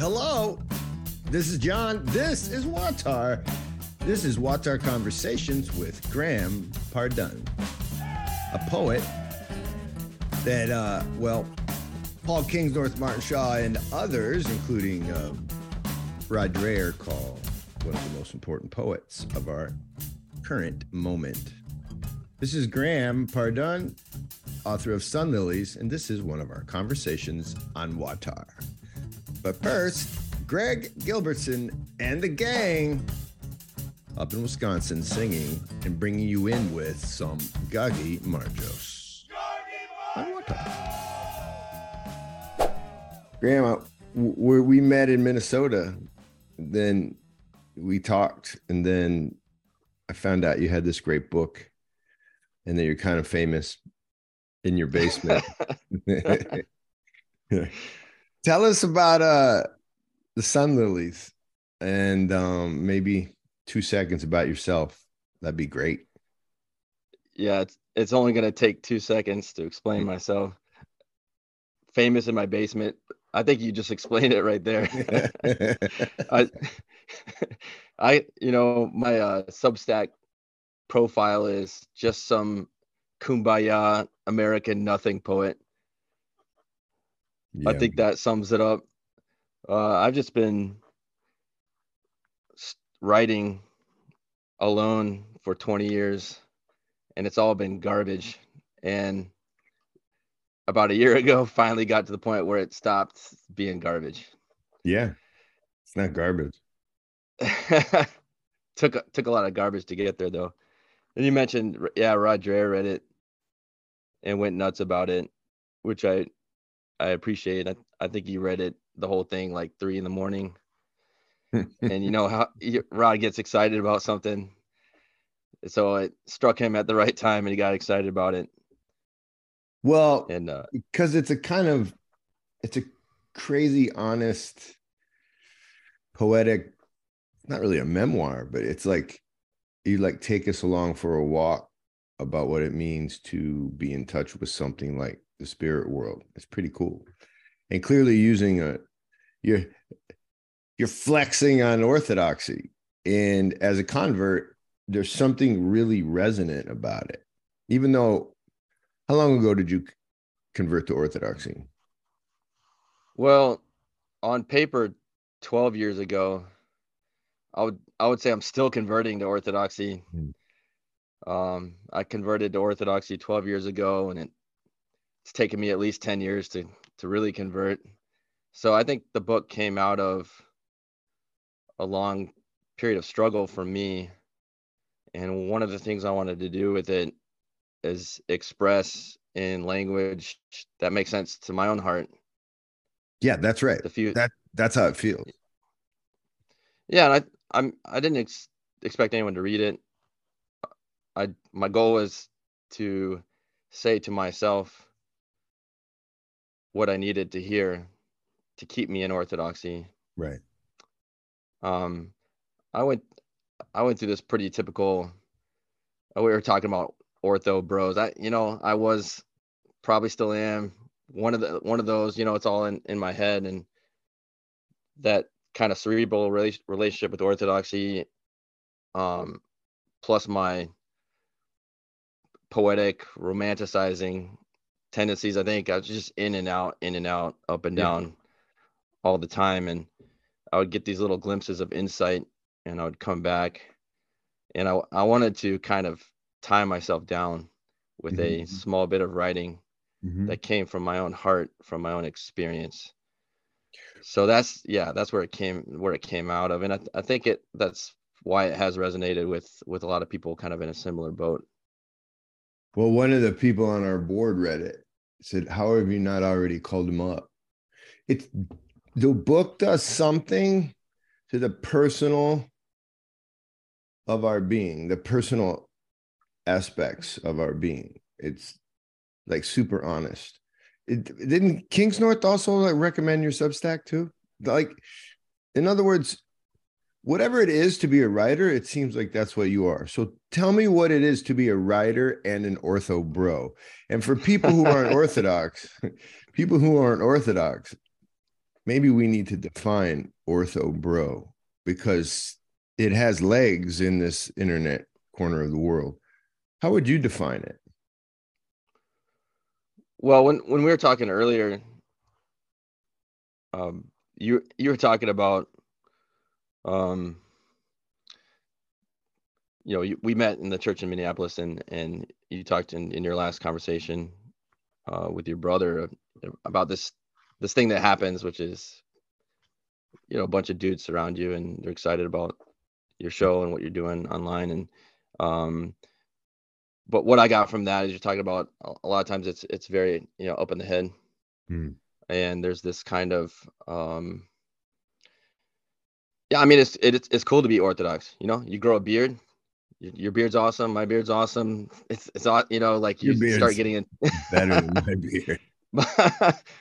Hello, this is John. This is WAWTAR. This is WAWTAR Conversations with Graham Pardun, a poet that, uh, well, Paul Kingsnorth, Martin Shaw, and others, including uh, Rod Dreher, call one of the most important poets of our current moment. This is Graham Pardun, author of Sunlilies, and this is one of our conversations on WAWTAR. But first, Greg Gilbertson and the gang up in Wisconsin singing and bringing you in with some Gagi Marjos. Grandma, uh, where we met in Minnesota, then we talked, and then I found out you had this great book, and that you're kind of famous in your basement. Tell us about uh the Sunlilies and um maybe two seconds about yourself. That'd be great. Yeah, it's it's only gonna take two seconds to explain myself. Famous in my basement. I think you just explained it right there. I, I, you know, my uh, Substack profile is just some kumbaya American nothing poet. Yeah. I think that sums it up. Uh, I've just been writing alone for 20 years, and it's all been garbage. And about a year ago, finally got to the point where it stopped being garbage. yeah. It's not garbage. took a- took a lot of garbage to get there though. And you mentioned, yeah, Rod Dreher read it and went nuts about it, which I I appreciate. I, I think you read it the whole thing like three in the morning. and you know how Rod gets excited about something, so it struck him at the right time, and he got excited about it. well, And uh, because it's a kind of it's a crazy honest poetic not really a memoir but it's like you like take us along for a walk about what it means to be in touch with something like the spirit world. It's pretty cool. And clearly using a you're you're flexing on orthodoxy. And as a convert there's something really resonant about it. Even though how long ago did you convert to orthodoxy? Well, on paper, twelve years ago, I would I would say I'm still converting to Orthodoxy. Hmm. Um, I converted to Orthodoxy 12 years ago, and it, it's taken me at least 10 years to to really convert. So I think the book came out of a long period of struggle for me, and one of the things I wanted to do with it is express in language that makes sense to my own heart. Yeah, that's right. The few, That that's how it feels. yeah, and I I'm I didn't ex- expect anyone to read it. I my goal was to say to myself what I needed to hear to keep me in orthodoxy. Right. Um, I went I went through this pretty typical. uh, We were talking about ortho bros. I you know I was probably still am one of the one of those. You know, it's all in in my head and that kind of cerebral rela- relationship with orthodoxy um plus my poetic romanticizing tendencies i think i was just in and out in and out up and Yeah. down all the time and i would get these little glimpses of insight and i would come back and i, I wanted to kind of tie myself down with a Mhm. small bit of writing Mhm. that came from my own heart from my own experience so that's yeah that's where it came where it came out of and i, th- I think it that's why it has resonated with with a lot of people kind of in a similar boat Well, one of the people on our board read it. Said, "How have you not already called him up?" It's the book does something to the personal of our being, the personal aspects of our being. It's like super honest. It, didn't Kingsnorth also like recommend your Substack too? Like, in other words, whatever it is to be a writer, it seems like that's what you are. So tell me what it is to be a writer and an ortho bro. And for people who aren't orthodox, people who aren't orthodox, maybe we need to define ortho bro because it has legs in this internet corner of the world. How would you define it? Well, when when we were talking earlier, um, you you were talking about, um, you know, you, we met in the church in Minneapolis, and and you talked in in your last conversation, uh, with your brother about this this thing that happens, which is, you know, a bunch of dudes around you, and they're excited about your show and what you're doing online, and um, but what I got from that is you're talking about a lot of times it's it's very you know up in the head, mm. and there's this kind of um, yeah. I mean it's it's it's cool to be orthodox. You know, you grow a beard, your, beard's awesome. My beard's awesome. It's it's you know like you start getting in better than my beard.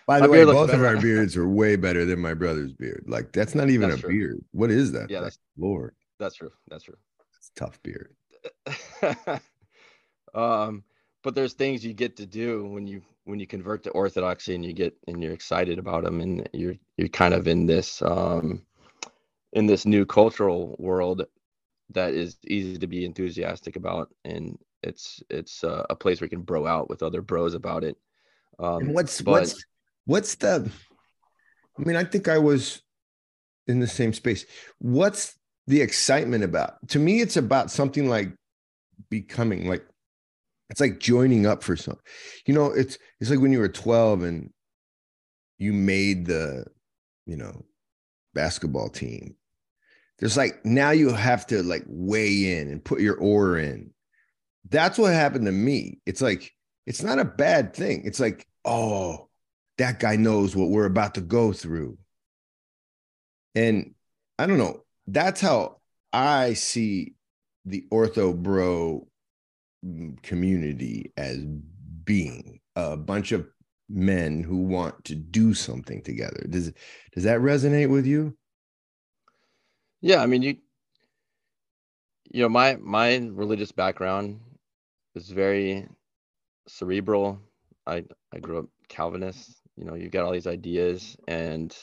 By the way, both of our beards are way better than my brother's beard. Like that's not even that's a true. beard. What is that? Yeah, that's Lord. That's true. That's true. It's tough beard. um, but there's things you get to do when you when you convert to orthodoxy and you get and you're excited about them and you're you're kind of in this um in this new cultural world that is easy to be enthusiastic about and it's it's uh, a place where you can bro out with other bros about it. Um and what's but, what's what's the i mean i think i was in the same space. What's the excitement about to me it's about something like becoming like it's like joining up for something you know it's it's like when you were 12 and you made the you know basketball team there's like now you have to like weigh in and put your oar in. That's what happened to me. It's like it's not a bad thing. It's like oh that guy knows what we're about to go through. And i don't know. That's how i see the ortho bro community as being a bunch of men who want to do something together. Does does that resonate with you? Yeah, I mean you you know my my religious background is very cerebral. I I grew up Calvinist. You know, you've got all these ideas and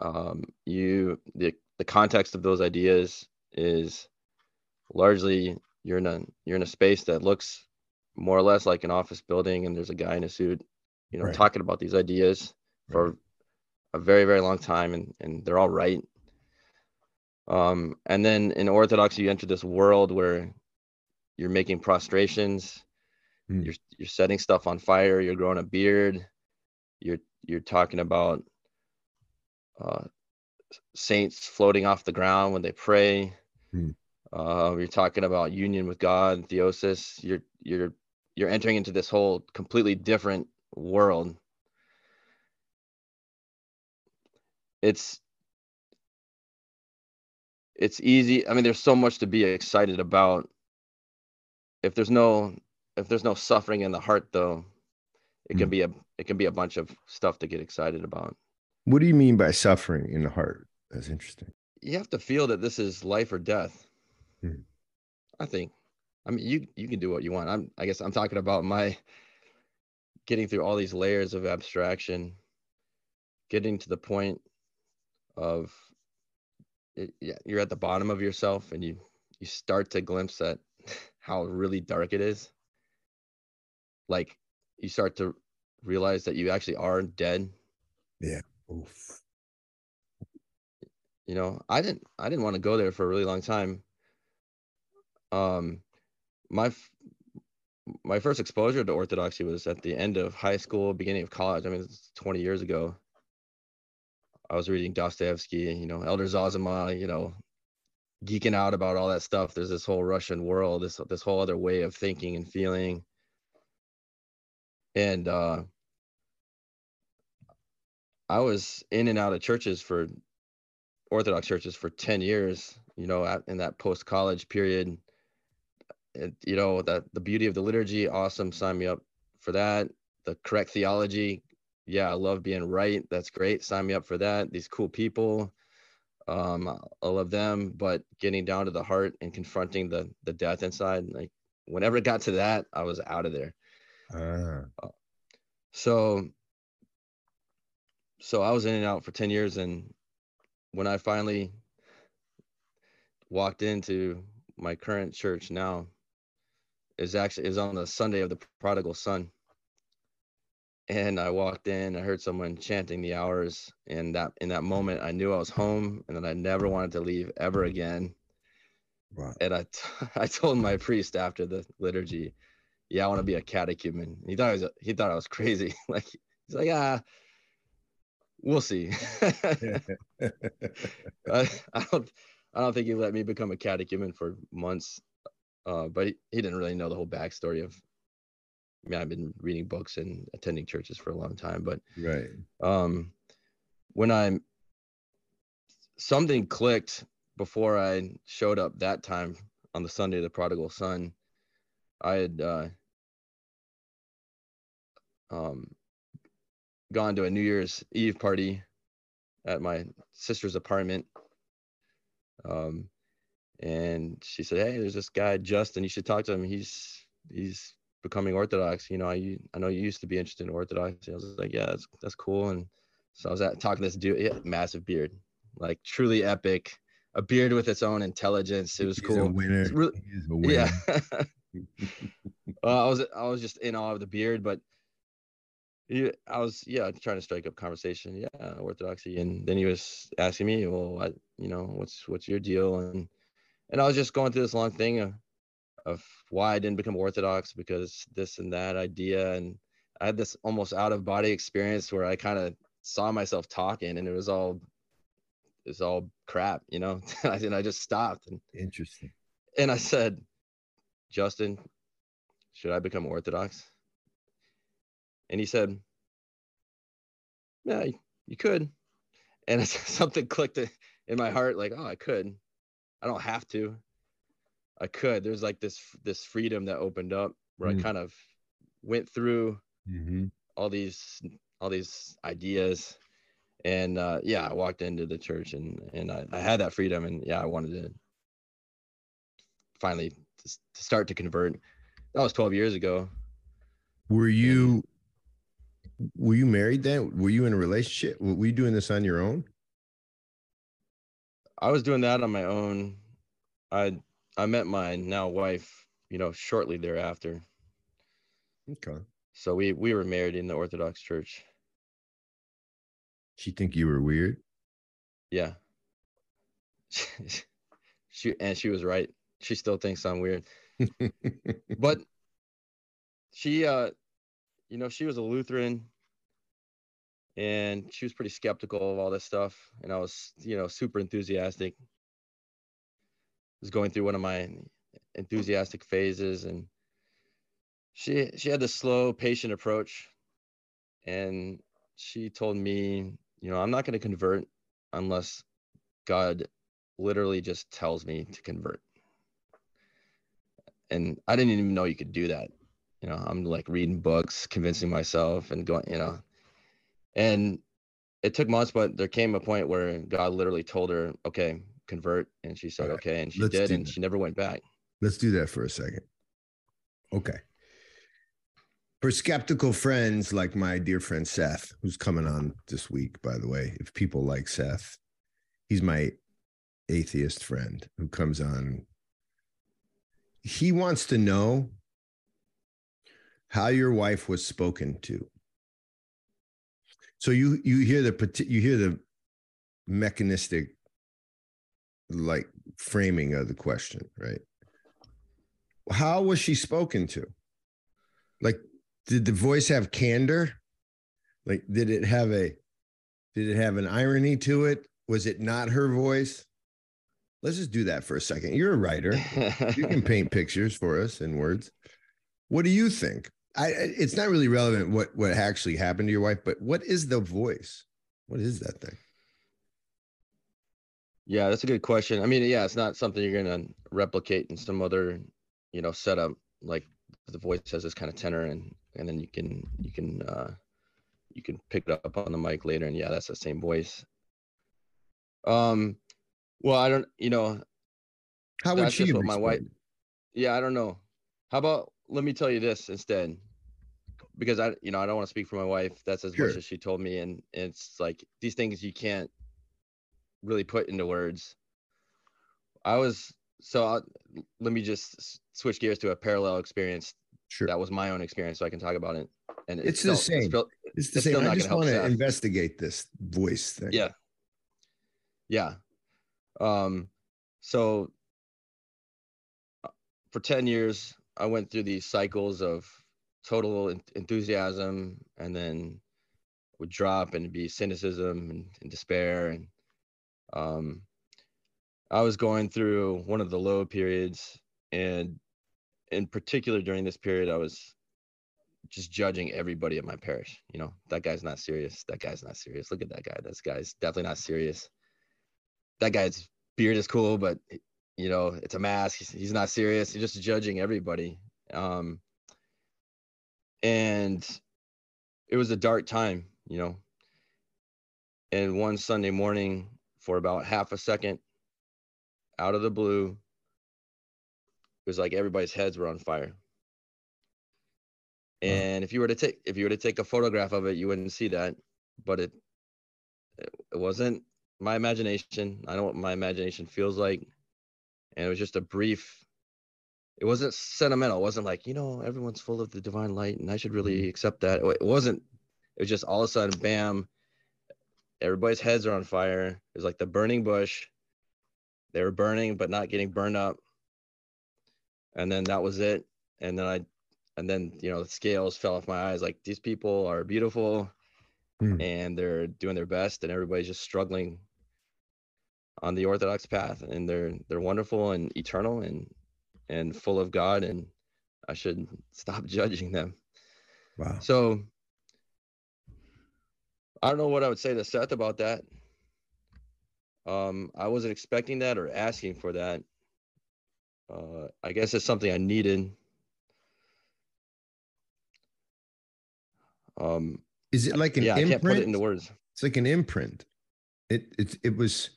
um you the the context of those ideas is largely you're in a you're in a space that looks more or less like an office building and there's a guy in a suit you know right. talking about these ideas right. for a very very long time and and they're all right um and then in orthodoxy you enter this world where you're making prostrations mm. you're you're setting stuff on fire you're growing a beard you're you're talking about uh saints floating off the ground when they pray mm. Uh, you're talking about union with God, theosis. You're you're you're entering into this whole completely different world. It's it's easy. I mean, there's so much to be excited about. If there's no if there's no suffering in the heart, though, it can hmm. be a it can be a bunch of stuff to get excited about. What do you mean by suffering in the heart? That's interesting. You have to feel that this is life or death Hmm. I think. I mean, you you can do what you want. I'm. I guess I'm talking about my getting through all these layers of abstraction, getting to the point of it, yeah, you're at the bottom of yourself, and you you start to glimpse at how really dark it is. Like you start to realize that you actually are dead. Yeah. Oof. You know, I didn't I didn't want to go there for a really long time um my my first exposure to orthodoxy was at the end of high school beginning of college i mean it's 20 years ago i was reading dostoevsky you know elder zosima you know geeking out about all that stuff. There's this whole russian world this this whole other way of thinking and feeling. And uh i was in and out of churches for orthodox churches for 10 years you know in that post college period. It, you know that the beauty of the liturgy awesome sign me up for that. The correct theology yeah i love being right that's great sign me up for that these cool people um i love them but getting down to the heart and confronting the the death inside like whenever it got to that i was out of there uh. so so I was in and out for 10 years. And when I finally walked into my current church now, is actually is on the Sunday of the prodigal son. And I walked in, I heard someone chanting the hours, and that in that moment I knew I was home and that I never wanted to leave ever again. Wow. And I, t- I told my priest after the liturgy, yeah, I want to be a catechumen. He thought I was, he thought I was crazy. like he's like, ah, we'll see. I, I, don't, I don't think he let me become a catechumen for months. Uh, but he, he didn't really know the whole backstory of. I mean, I've been reading books and attending churches for a long time, but right. Um, when I'm something clicked before I showed up that time on the Sunday of the prodigal son, I had uh, um, gone to a New Year's Eve party at my sister's apartment. Um, and she said, "Hey, there's this guy Justin. You should talk to him. He's he's becoming Orthodox. You know, I I know you used to be interested in Orthodoxy. I was like, "Yeah, that's that's cool." And so I was at talking to this dude, yeah, massive beard, like truly epic, a beard with its own intelligence. It was He's cool. A winner. Really, a winner. Yeah. uh, I was I was just in awe of the beard, but he, I was yeah trying to strike up conversation. Yeah, Orthodoxy, and then he was asking me, well, what, you know, what's what's your deal? And and I was just going through this long thing of, of why I didn't become Orthodox because this and that idea, and I had this almost out of body experience where I kind of saw myself talking, and it was all it was all crap, you know. and I just stopped. And interesting. And I said, Justin, should I become Orthodox? And he said, Yeah, you could. And something clicked in my heart, like, oh, I could. I don't have to. I could. There's like this this freedom that opened up where mm. I kind of went through mm-hmm. all these all these ideas. And uh, yeah i walked into the church and and I, I, had that freedom and yeah i wanted to finally to start to convert. That was 12 years ago. Were you were you married then? Were you in a relationship? Were you doing this on your own? I was doing that on my own. I i met my now wife you know shortly thereafter okay so we we were married in the orthodox church she think you were weird? Yeah. she and she was right. She still thinks I'm weird. but she uh you know, she was a Lutheran and she was pretty skeptical of all this stuff and I was, you know, super enthusiastic. Was going through one of my enthusiastic phases and she she had this slow patient approach and she told me you know, I'm not going to convert unless God literally just tells me to convert. And I didn't even know you could do that. You know, I'm like reading books, convincing myself and going, you know, and it took months, but there came a point where God literally told her, okay, convert. And she said, right. okay. And she Let's did, and that. she never went back. Let's do that for a second. Okay for skeptical friends like my dear friend Seth, who's coming on this week, by the way, if people like Seth, he's my atheist friend who comes on. He wants to know how your wife was spoken to. So you you hear the you hear the mechanistic like framing of the question, right? How was she spoken to? Like did the voice have candor? Like, did it have a, did it have an irony to it? Was it not her voice? Let's just do that for a second. You're a writer. you can paint pictures for us in words. What do you think? I, it's not really relevant what what actually happened to your wife, but what is the voice? What is that thing? Yeah, that's a good question. I mean, yeah, it's not something you're gonna replicate in some other, you know, setup. Like the voice has this kind of tenor, and and then you can you can uh, you can pick it up on the mic later, and yeah, that's the same voice. Um, well, I don't, you know, how would she? My wife? Yeah, I don't know. How about let me tell you this instead. because I, you know, I don't want to speak for my wife. That's as Sure. much as she told me, and it's like these things you can't really put into words. I was so. I'll, let me just switch gears to a parallel experience. Sure. That was my own experience, so I can talk about it. And It's the still- same. still- It's the it's same. I just want to investigate this voice thing. yeah, yeah. Um, so uh, for ten years, I went through these cycles of total enthusiasm, and then would drop and be cynicism and, and despair and um i was going through one of the low periods and in particular during this period i was just judging everybody at my parish you know that guy's not serious. That guy's not serious. Look at that guy. This guy's definitely not serious. That guy's beard is cool but you know it's a mask. He's, he's not serious. You're just judging everybody. Um and it was a dark time you know. And one sunday morning for about half a second out of the blue it was like everybody's heads were on fire. And if you were to take if you were to take a photograph of it you wouldn't see that but it it it wasn't my imagination. I know what my imagination feels like. And it was just a brief it wasn't sentimental. It wasn't like you know everyone's full of the divine light and i should really mm-hmm. accept that. It wasn't it was just all of a sudden bam everybody's heads are on fire. It was like the burning bush. They were burning but not getting burned up. And then that was it. And then i and then you know the scales fell off my eyes. Like these people are beautiful Hmm. and they're doing their best and everybody's just struggling on the orthodox path. And they're they're wonderful and eternal and and full of god. And i should stop judging them. Wow. so I don't know what I would say to Seth about that. Um, I wasn't expecting that or asking for that. Uh, I guess it's something I needed. Um, Is it like an yeah, I imprint? can't put it into words. It's like an imprint. It it it was.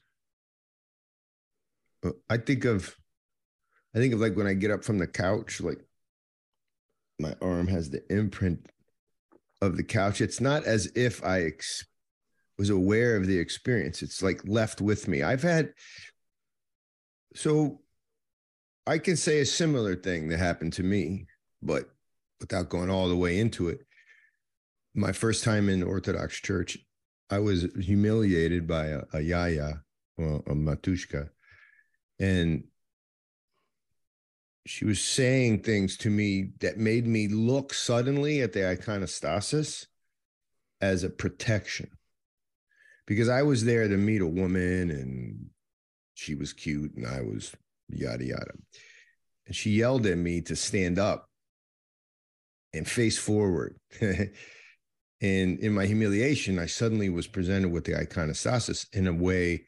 I think of, I think of like when I get up from the couch, like my arm has the imprint of the couch. It's not as if I ex- was aware of the experience. It's like left with me. I've had. So, I can say a similar thing that happened to me, but without going all the way into it. My first time in Orthodox Church, I was humiliated by a, a yaya, well, a matushka, and she was saying things to me that made me look suddenly at the iconostasis as a protection, because I was there to meet a woman and she was cute and I was yada yada, and she yelled at me to stand up and face forward. And in my humiliation, I suddenly was presented with the iconostasis in a way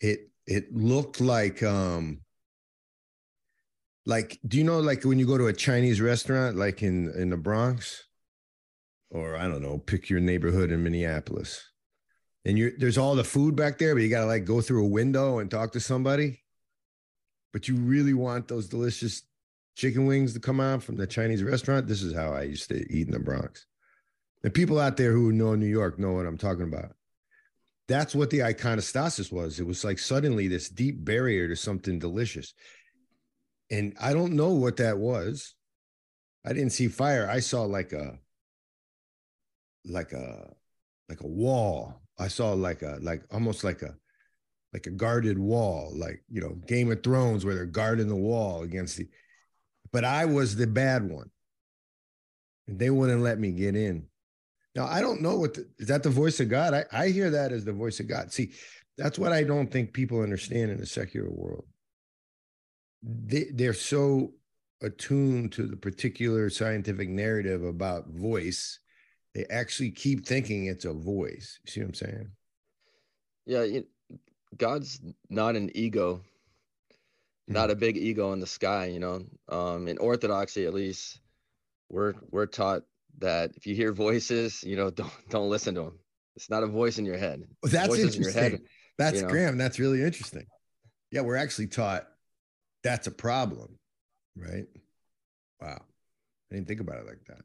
it it looked like um like do you know like when you go to a Chinese restaurant like in in the Bronx or I don't know, pick your neighborhood in Minneapolis. And you there's all the food back there, but you gotta like go through a window and talk to somebody. But you really want those delicious chicken wings to come out from the Chinese restaurant. This is how I used to eat in the Bronx. The people out there who know New York know what I'm talking about. That's what the iconostasis was. It was like suddenly this deep barrier to something delicious. And I don't know what that was. I didn't see fire. I saw like a like a like a wall. I saw like a like almost like a like a guarded wall, like you know, Game of Thrones where they're guarding the wall against the but I was the bad one. And they wouldn't let me get in. Now I don't know what the, is that the voice of God? I, I hear that as the voice of God. See, that's what I don't think people understand in the secular world. They they're so attuned to the particular scientific narrative about voice, they actually keep thinking it's a voice. You see what I'm saying? Yeah, you, God's not an ego, not a big ego in the sky. You know, um, in Orthodoxy at least, we're we're taught that if you hear voices, you know, don't don't listen to them. It's not a voice in your head. Well, that's voices in your interesting. head. That's you know? Graham. That's really interesting. Yeah, we're actually taught that's a problem, right? Wow. I didn't think about it like that.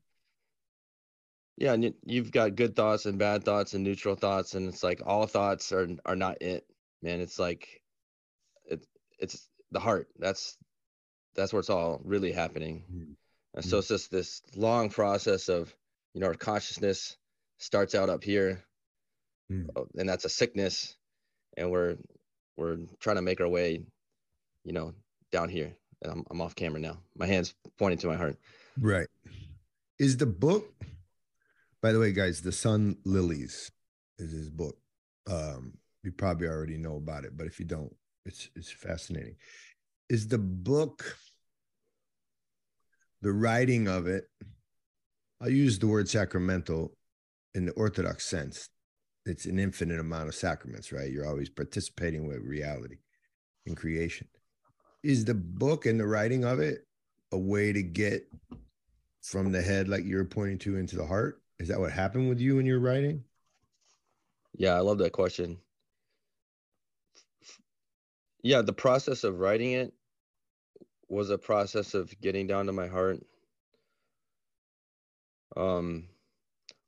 yeah, and you've got good thoughts and bad thoughts and neutral thoughts, and it's like all thoughts are are not it, man. It's like it, it's the heart. That's that's where it's all really happening. Mm-hmm. And so it's just this long process of, you know, our consciousness starts out up here, mm-hmm. and that's a sickness, and we're we're trying to make our way, you know, down here. And I'm I'm off camera now. My hands pointing to my heart. Right. Is the book? By the way, guys, the Sunlilies is his book. Um, you probably already know about it, but if you don't, it's it's fascinating. Is the book the writing of it? I'll use the word sacramental in the Orthodox sense. It's an infinite amount of sacraments, right? You're always participating with reality in creation. Is the book and the writing of it a way to get from the head, like you're pointing to, into the heart? Is that what happened with you when you're writing? Yeah, I love that question. Yeah, the process of writing it was a process of getting down to my heart. Um,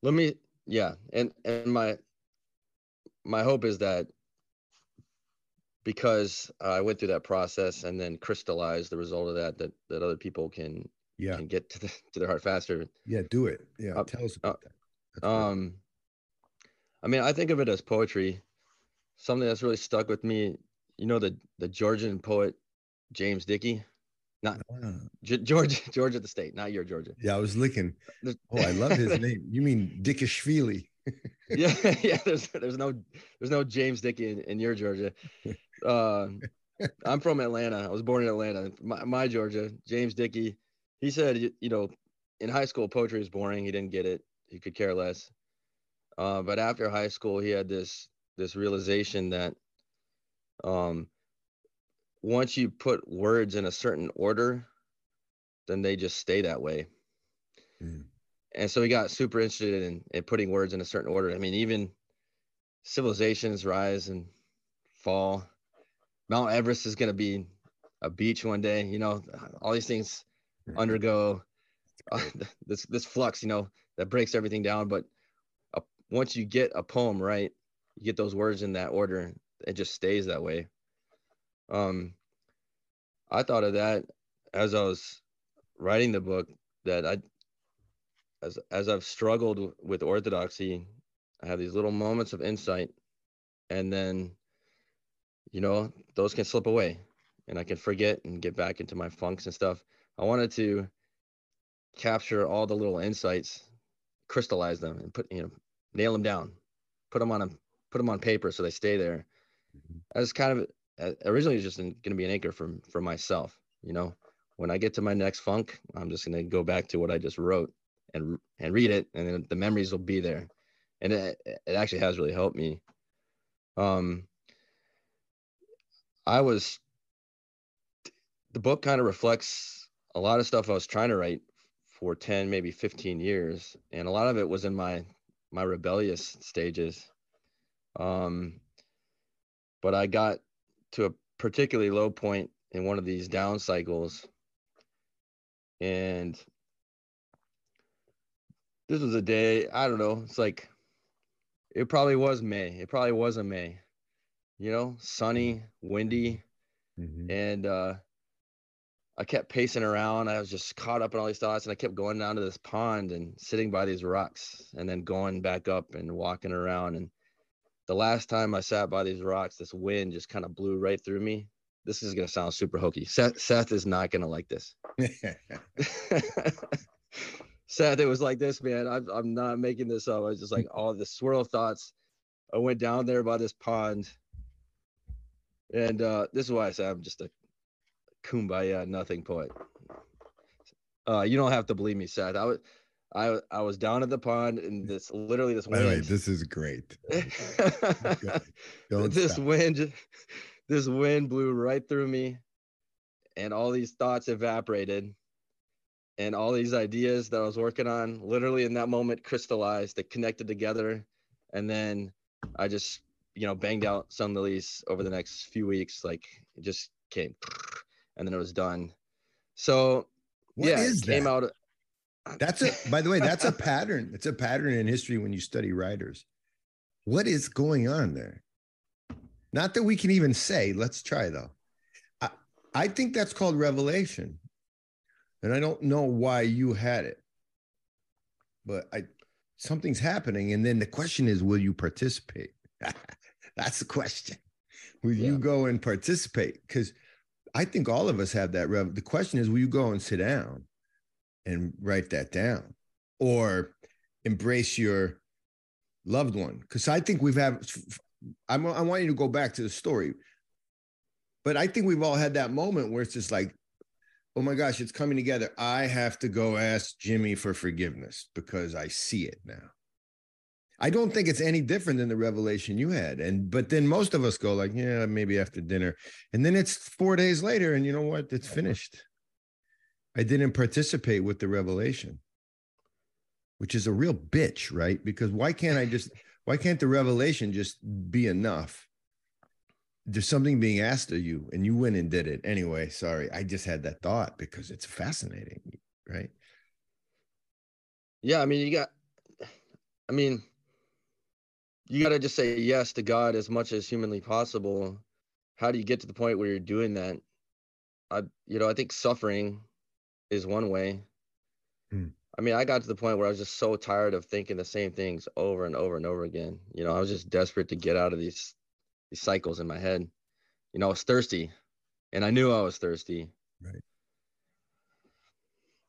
let me, yeah, and and my my hope is that because I went through that process and then crystallized the result of that, that that other people can yeah can get to the to their heart faster. Yeah, do it. Yeah, uh, tell us about uh, that. Um, I mean, I think of it as poetry, something that's really stuck with me. You know the the Georgian poet James Dickey. Not uh, Georgia, Georgia the state, not your Georgia. Yeah, I was looking. oh, I love his name. You mean Dickishvili? Yeah, yeah. There's there's no there's no James Dickey in, in your Georgia. Uh, I'm from Atlanta. I was born in Atlanta. My, my Georgia, James Dickey. He said, you, you know, in high school poetry was boring. He didn't get it. He could care less. Uh, but after high school, he had this this realization that um, once you put words in a certain order, then they just stay that way. Mm. And so he got super interested in, in putting words in a certain order. I mean, even civilizations rise and fall. Mount Everest is going to be a beach one day. You know, all these things undergo uh, this this flux. You know, that breaks everything down. But uh, once you get a poem right, you get those words in that order. It just stays that way. Um, I thought of that as I was writing the book that I, as as I've struggled with orthodoxy, I have these little moments of insight, and then, you know, those can slip away, and I can forget and get back into my funks and stuff. I wanted to capture all the little insights, crystallize them, and put you know, nail them down, put them on a put them on paper so they stay there. Mm-hmm. As kind of originally it's just going to be an anchor for for myself you know when i get to my next funk i'm just going to go back to what i just wrote and and read it and then the memories will be there and it, it actually has really helped me um i was the book kind of reflects a lot of stuff i was trying to write for 10 maybe 15 years and a lot of it was in my my rebellious stages um but i got to a particularly low point in one of these down cycles. And this was a day, I don't know, it's like it probably was May. It probably was a May, you know, sunny, windy. Mm-hmm. And uh, I kept pacing around. I was just caught up in all these thoughts, and I kept going down to this pond and sitting by these rocks, and then going back up and walking around. And the last time I sat by these rocks, this wind just kind of blew right through me. This is gonna sound super hokey. Seth, Seth is not gonna like this. Seth, it was like this, man. I'm, I'm not making this up. I was just like all the swirl of thoughts. I went down there by this pond, and uh, this is why I say I'm just a kumbaya nothing poet. Uh, you don't have to believe me, Seth. I was I I was down at the pond and this literally this wind. By the way, this is great. This stop. wind, this wind blew right through me, and all these thoughts evaporated, and all these ideas that I was working on, literally in that moment, crystallized. They connected together, and then I just you know banged out Sunlilies over the next few weeks. Like it just came, and then it was done. So what yeah, is came that? out That's a by the way, that's a pattern. It's a pattern in history when you study writers. What is going on there? Not that we can even say, let's try though. I, I think that's called revelation. And I don't know why you had it. But I something's happening. And then the question is, will you participate? that's the question. Will yeah. you go and participate? Because I think all of us have that. Rev- the question is, will you go and sit down and write that down or embrace your loved one? Because I think we've had, I'm, I want you to go back to the story, but I think we've all had that moment where it's just like, oh my gosh, it's coming together. I have to go ask Jimmy for forgiveness because I see it now. I don't think it's any different than the revelation you had. And but then most of us go like, yeah, maybe after dinner. And then it's 4 days later and you know what? It's finished. I didn't participate with the revelation. Which is a real bitch, right? Because why can't I just why can't the revelation just be enough? There's something being asked of you and you went and did it. Anyway, sorry. I just had that thought because it's fascinating, right? Yeah, I mean, you got I mean, you got to just say yes to God as much as humanly possible. How do you get to the point where you're doing that? I, you know, I think suffering is one way. Hmm. I mean, I got to the point where I was just so tired of thinking the same things over and over and over again. You know, I was just desperate to get out of these these cycles in my head. You know, I was thirsty, and I knew I was thirsty. Right.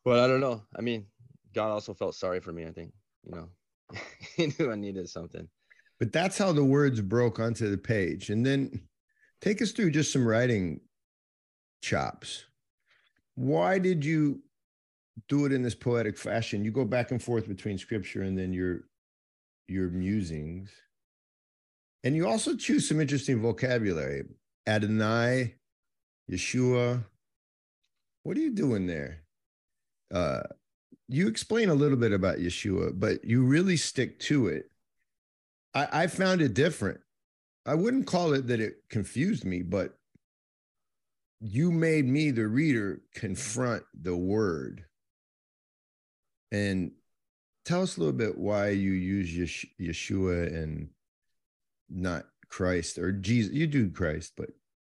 But I don't know. I mean, God also felt sorry for me. I think. You know, he knew I needed something. But that's how the words broke onto the page. And then take us through just some writing chops. Why did you do it in this poetic fashion? You go back and forth between scripture and then your your musings. And you also choose some interesting vocabulary. Adonai, Yeshua. What are you doing there? Uh, you explain a little bit about Yeshua, but you really stick to it. I, I found it different. I wouldn't call it that it confused me, but you made me, the reader, confront the word. And tell us a little bit why you use Yeshua and not Christ or Jesus. You do Christ, but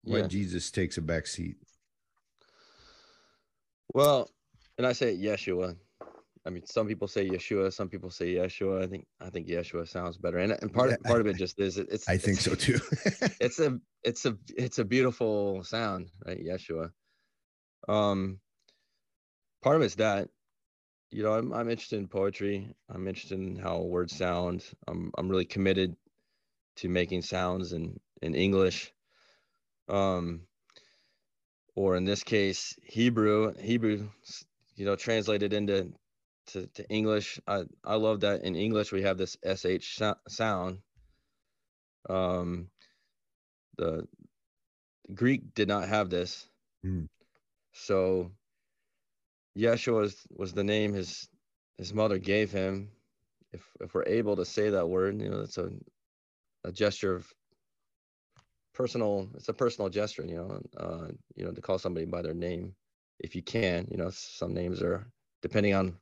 why yeah. Jesus takes a back seat. Well, and I say Yeshua I mean, some people say Yeshua, some people say Yeshua. I think I think Yeshua sounds better, and and part of part of it just is it's. I think it's, so too. it's a it's a it's a beautiful sound, right? Yeshua. Um, part of it's that, you know, I'm I'm interested in poetry. I'm interested in how words sound. I'm I'm really committed to making sounds in in English. Um, or in this case, Hebrew. Hebrew, you know, translated into to, to English. I, I love that in English we have this sh sound. Um, the Greek did not have this, mm. so Yeshua was, was the name his his mother gave him. If if we're able to say that word, you know, it's a a gesture of personal. It's a personal gesture, you know. Uh, you know, to call somebody by their name, if you can. You know, some names are depending on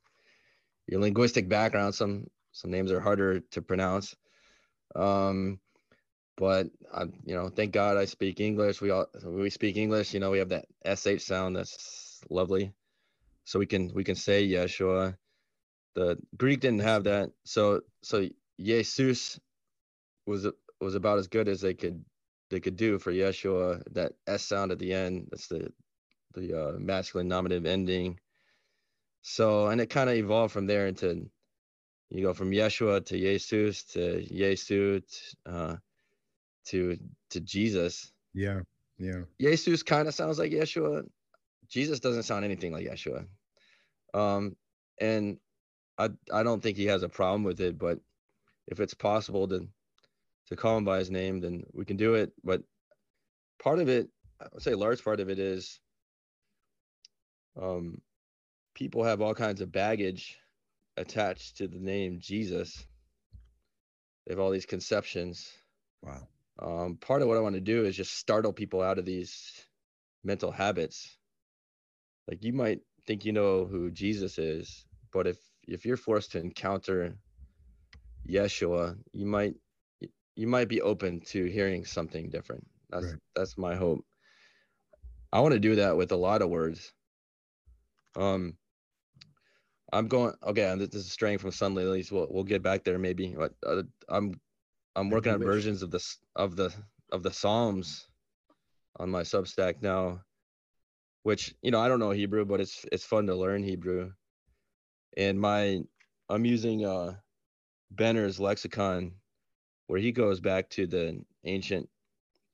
your linguistic background. Some some names are harder to pronounce. Um, but I, you know, thank God I speak English. We all we speak English. You know, we have that sh sound that's lovely, so we can we can say Yeshua. The Greek didn't have that, so so Jesus was was about as good as they could they could do for Yeshua. That s sound at the end. That's the the uh, masculine nominative ending. So, and it kind of evolved from there into you go from Yeshua to Jesus to Yesu uh, to to Jesus. Yeah, yeah. Jesus kind of sounds like Yeshua. Jesus doesn't sound anything like Yeshua. Um, and I I don't think he has a problem with it, but if it's possible to to call him by his name, then we can do it. But part of it, I would say, large part of it is um people have all kinds of baggage attached to the name Jesus. They have all these conceptions. Wow. Um, part of what I want to do is just startle people out of these mental habits. Like you might think you know who Jesus is, but if if you're forced to encounter Yeshua, you might you might be open to hearing something different. That's right. that's my hope. I want to do that with a lot of words. Um, I'm going. Okay, this is straying from Sunlilies. We'll we'll get back there maybe. But uh, I'm I'm working on versions of this of the of the Psalms on my Substack now, which you know I don't know Hebrew, but it's it's fun to learn Hebrew. And my I'm using uh Benner's lexicon, where he goes back to the ancient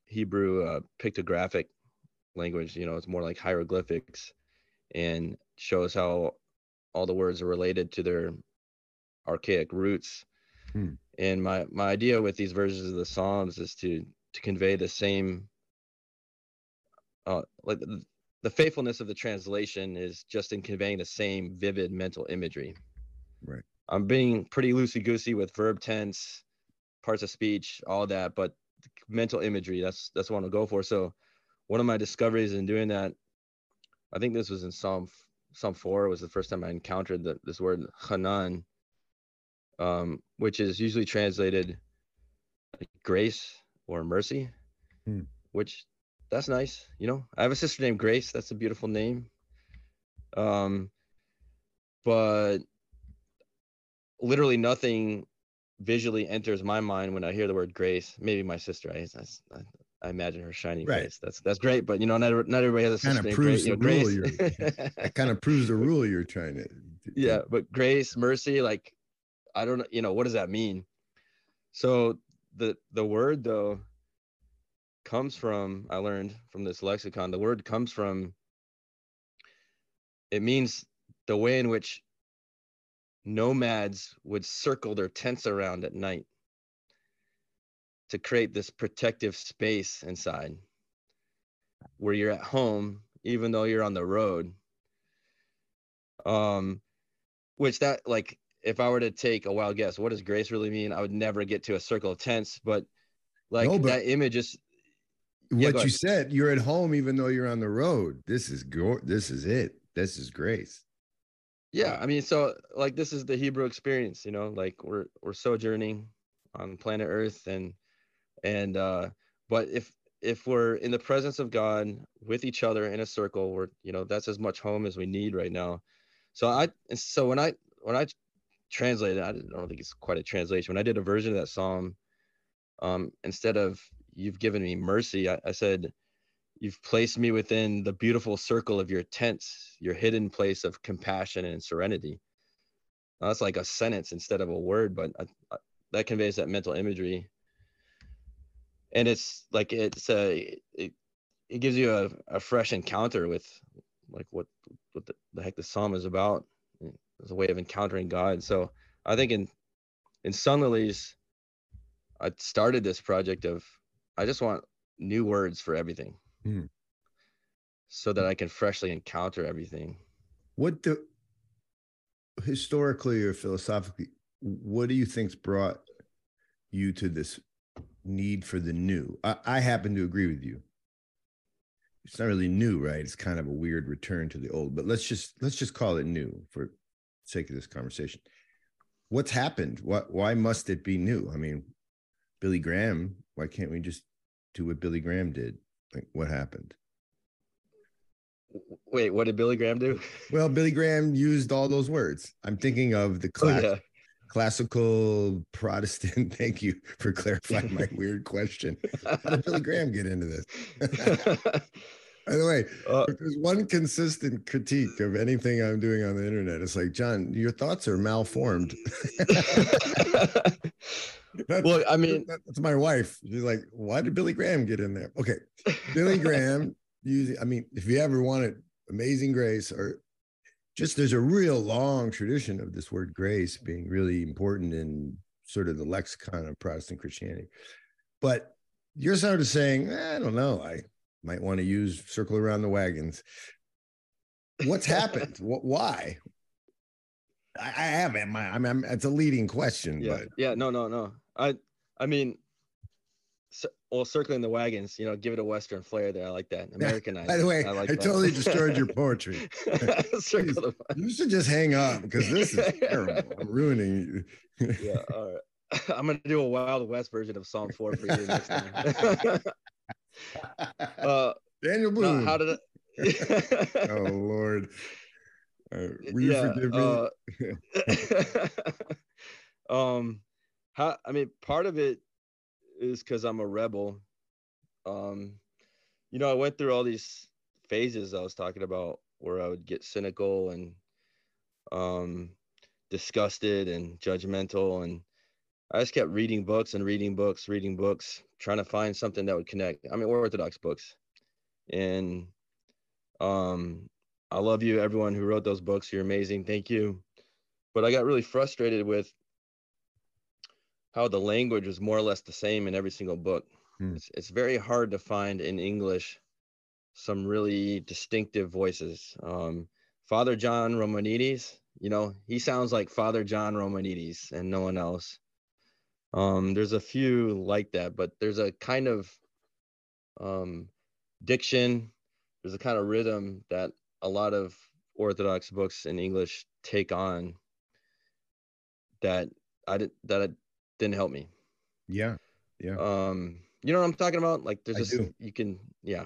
Hebrew uh, pictographic language. You know, it's more like hieroglyphics, and shows how all the words are related to their archaic roots. Hmm. And my my idea with these versions of the Psalms is to to convey the same uh, like the, the faithfulness of the translation is just in conveying the same vivid mental imagery. Right. I'm being pretty loosey goosey with verb tense, parts of speech, all that, but mental imagery, that's that's what I'll go for. So one of my discoveries in doing that, I think this was in Psalm Psalm four was the first time I encountered the, this word Hanan, um, which is usually translated like grace or mercy, hmm. which that's nice. You know, I have a sister named Grace. That's a beautiful name. Um, but literally nothing visually enters my mind when I hear the word grace. Maybe my sister. I, I, I imagine her shining right. face. That's that's great, but you know, not not everybody has a kind of proves the. Grace. You're, that kind of proves the rule you're trying to. Yeah, but grace, mercy, like I don't know. You know, what does that mean? So the the word though comes from I learned from this lexicon. The word comes from. It means the way in which nomads would circle their tents around at night to create this protective space inside where you're at home even though you're on the road. Um which that like if i were to take a wild guess what does grace really mean? I would never get to a circle of tents but like no, but that image is what yeah, you said you're at home even though you're on the road. This is go this is it. This is grace yeah i mean so like this is the hebrew experience you know like we're we're sojourning on planet earth and and uh but if if we're in the presence of god with each other in a circle we're you know that's as much home as we need right now. So i so when i when i translated i don't think it's quite a translation. When i did a version of that psalm um instead of you've given me mercy I, I said You've placed me within the beautiful circle of your tents, your hidden place of compassion and serenity. Now, that's like a sentence instead of a word, but I, I, that conveys that mental imagery. And it's like it's a it, it gives you a, a fresh encounter with like what what the, the heck the psalm is about. It's a way of encountering God. So I think in in Sunlilies, I started this project of I just want new words for everything mm. so that I can freshly encounter everything. What the historically or philosophically, what do you think's brought you to this need for the new? I, I happen to agree with you. It's not really new, right? It's kind of a weird return to the old, but let's just let's just call it new for sake of this conversation. What's happened? What why must it be new? I mean, Billy Graham, why can't we just do what Billy Graham did? Like, what happened? Wait, what did Billy Graham do? Well, Billy Graham used all those words. I'm thinking of the class, oh, yeah. classical Protestant. Thank you for clarifying my weird question. How did Billy Graham get into this? By the way, uh, there's one consistent critique of anything I'm doing on the internet, it's like, John, your thoughts are malformed. That's, well, I mean, that's my wife. She's like, why did Billy Graham get in there? Okay, Billy Graham. Using, I mean, if you ever wanted Amazing Grace, or just there's a real long tradition of this word grace being really important in sort of the lexicon of Protestant Christianity. But you're sort of saying, eh, I don't know, I might want to use circle around the wagons. What's happened? what, why? I, I haven't. My, I mean, it's a leading question. Yeah. But yeah. No. No. No. I. I mean, well, circling the wagons, you know, give it a Western flair there. I like that. Americanized. By the way, I, like I totally destroyed your poetry. The You should just hang up because this is terrible. I'm ruining you. yeah. All right. I'm gonna do a Wild West version of Psalm four for you next time. uh, Daniel no, Boone. how did I? oh Lord. Uh, will you Yeah, forgive me? uh, um, how? I mean, part of it is because I'm a rebel. Um, you know, I went through all these phases I was talking about where I would get cynical and um disgusted and judgmental and I just kept reading books and reading books, reading books, trying to find something that would connect. I mean, orthodox books. And um I love you everyone who wrote those books. You're amazing. Thank you. But I got really frustrated with how the language was more or less the same in every single book. Hmm. It's, it's very hard to find in English some really distinctive voices. Um, Father John Romanides, you know, he sounds like Father John Romanides and no one else. Um, there's a few like that, but there's a kind of um, diction, there's a kind of rhythm that a lot of Orthodox books in English take on that I did that didn't help me. Yeah. Yeah. Um, you know what I'm talking about? Like there's I just do. you can yeah.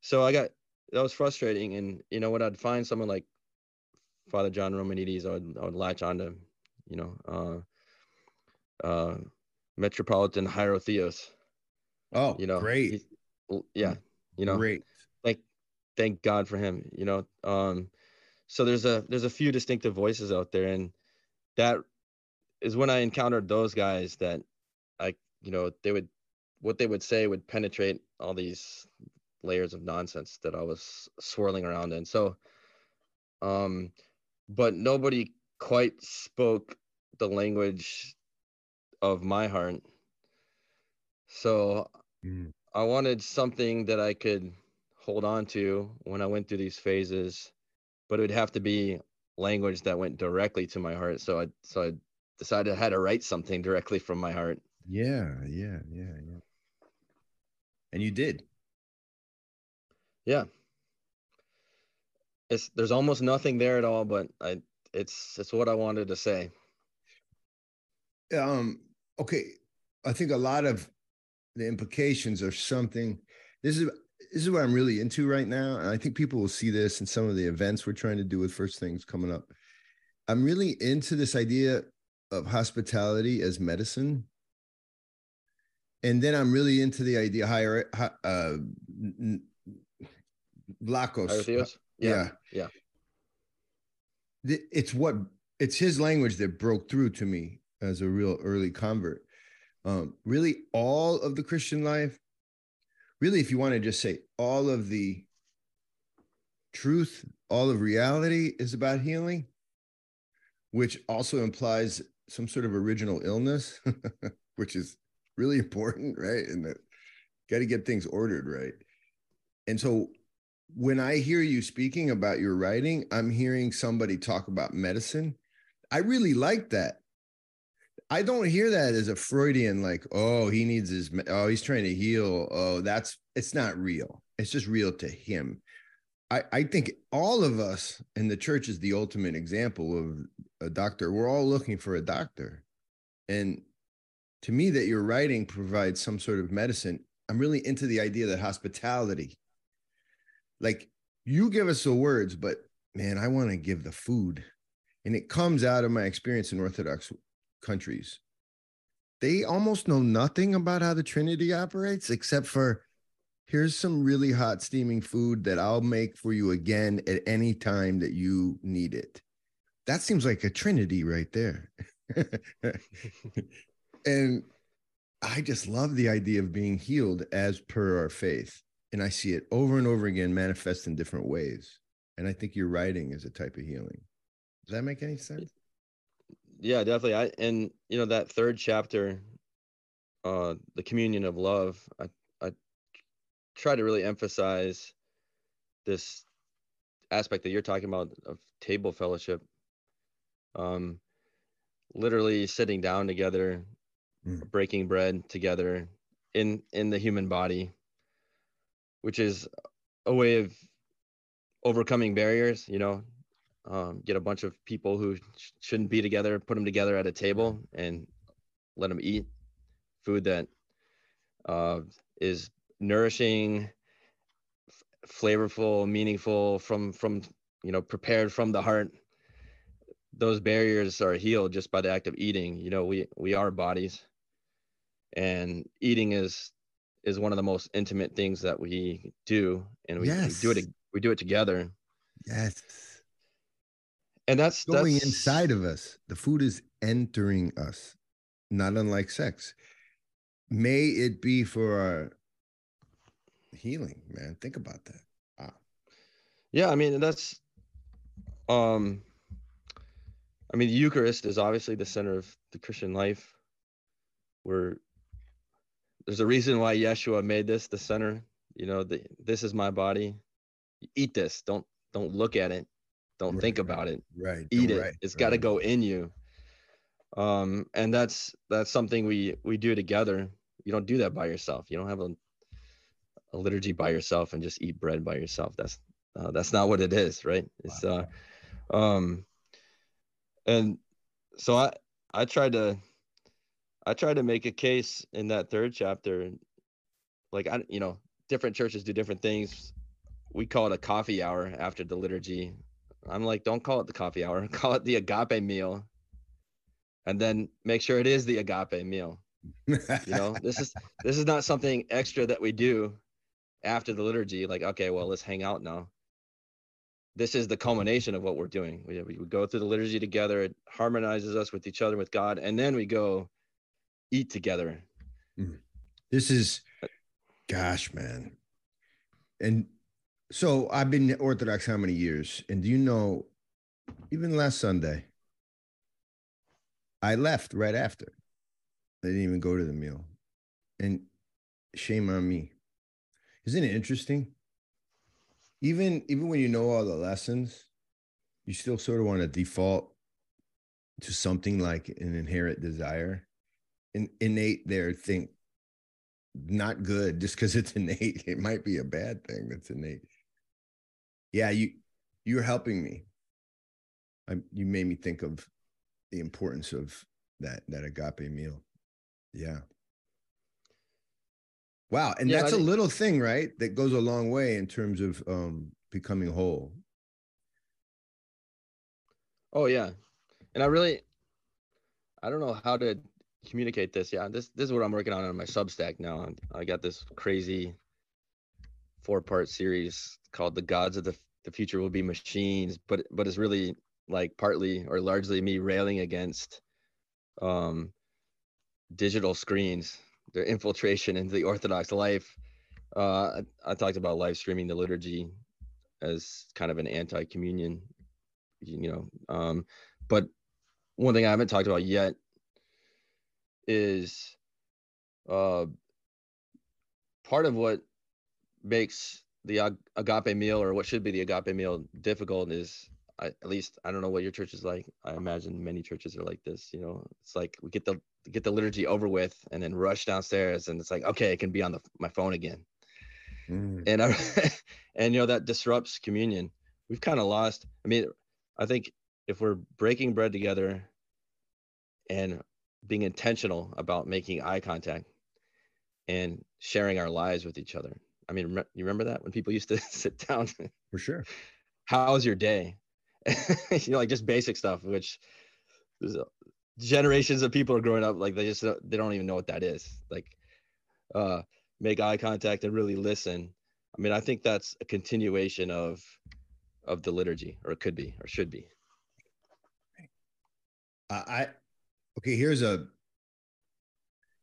So I got that was frustrating, and you know when I'd find someone like Father John Romanides, I would I would latch on to, you know, uh, uh, Metropolitan Hierotheos. oh, You know, great. yeah, you know, great. thank thank God for him. You know, um, so there's a there's a few distinctive voices out there, and that is when I encountered those guys that I you know they would what they would say would penetrate all these layers of nonsense that I was swirling around in. So, um, but nobody quite spoke the language of my heart. So Mm. I wanted something that I could hold on to when I went through these phases, but it would have to be language that went directly to my heart. So I so I decided I had to write something directly from my heart. Yeah, yeah, yeah, yeah. And you did. Yeah. It's there's almost nothing there at all, but I it's it's what I wanted to say. um okay i think a lot of the implications are something this is this is what i'm really into right now and i think people will see this in some of the events we're trying to do with first things coming up i'm really into this idea of hospitality as medicine and then i'm really into the idea higher hi- uh Vlachos. Hierotheos? yeah Yeah. it's what it's his language that broke through to me as a real early convert um really all of the christian life really if you want to just say all of the truth all of reality is about healing which also implies some sort of original illness which is really important right and that got to get things ordered right and so when I hear you speaking about your writing, I'm hearing somebody talk about medicine. I really like that. I don't hear that as a Freudian, like, oh, he needs his, oh, he's trying to heal. Oh, that's, it's not real. It's just real to him. I, I think all of us, in the church is the ultimate example of a doctor. We're all looking for a doctor. And to me, that your writing provides some sort of medicine. I'm really into the idea that hospitality, like you give us the words, but man, I want to give the food. And it comes out of my experience in Orthodox countries. They almost know nothing about how the Trinity operates, except for here's some really hot steaming food that I'll make for you again at any time that you need it. That seems like a Trinity right there. and I just love the idea of being healed as per our faith. And I see it over and over again manifest in different ways. And I think your writing is a type of healing. Does that make any sense? Yeah, definitely. I and you know that third chapter, uh, the communion of love. I try to really emphasize this aspect that you're talking about of table fellowship. Um, literally sitting down together, Mm. breaking bread together, in in the human body, which is a way of overcoming barriers. You know, um, get a bunch of people who sh- shouldn't be together, put them together at a table, and let them eat food that uh, is nourishing, f- flavorful, meaningful from from you know prepared from the heart. Those barriers are healed just by the act of eating. You know, we we are bodies, and eating is is one of the most intimate things that we do, and we, Yes. we do it we do it together, Yes. and that's Going that's inside of us. The food is entering us, not unlike sex. May it be for our healing, man. Think about that. Wow. Yeah, I mean that's um I mean the Eucharist is obviously the center of the Christian life. Where there's a reason why Yeshua made this the center. You know, the, this is my body. Eat this. Don't don't look at it. Don't Right, think right. about it. Right. Eat it. right, It's got to go in you. Um, and that's that's something we we do together. You don't do that by yourself. You don't have a a liturgy by yourself and just eat bread by yourself. That's uh, that's not what it is, right? It's uh, um, and so I I tried to I tried to make a case in that third chapter, like I you know different churches do different things. We call it a coffee hour after the liturgy. I'm like, don't call it the coffee hour, call it the agape meal, and then make sure it is the agape meal you know this is this is not something extra that we do after the liturgy like okay well let's hang out now. This is the culmination of what we're doing. We, we go through the liturgy together. It harmonizes us with each other with god and then we go eat together. Mm-hmm. This is gosh man. And so i've been orthodox how many years? And do you know even last sunday i left right after. I didn't even go to the meal. And shame on me isn't it interesting even even when you know all the lessons you still sort of want to default to something like an inherent desire in, innate there think not good just because it's innate. It might be a bad thing that's innate. Yeah, you you're helping me. I, you made me think of the importance of that that agape meal. Yeah. Wow, and Yeah, that's a little thing, right? That goes a long way in terms of um becoming whole. oh yeah and i really i don't know how to communicate this yeah this this is what i'm working on on my substack now i got this crazy four part series called the gods of the, the future will be machines but but it's really like partly or largely me railing against um digital screens their infiltration into the orthodox life. Uh I, talked about live streaming the liturgy as kind of an anti-communion you know um but one thing i haven't talked about yet is uh part of what makes the agape meal or what should be the agape meal difficult is I, at least i don't know what your church is like i imagine many churches are like this you know it's like we get the get the liturgy over with and then rush downstairs and it's like okay it can be on the my phone again Mm. and I, and you know that disrupts communion. We've kind of lost. I mean, I think if we're breaking bread together and being intentional about making eye contact and sharing our lives with each other. I mean, you remember that when people used to sit down, For sure. how was your day? you know, like just basic stuff, which generations of people are growing up like they just they don't even know what that is. Like, uh, make eye contact and really listen. I mean, I think that's a continuation of of the liturgy, or it could be, or should be. I okay, here's a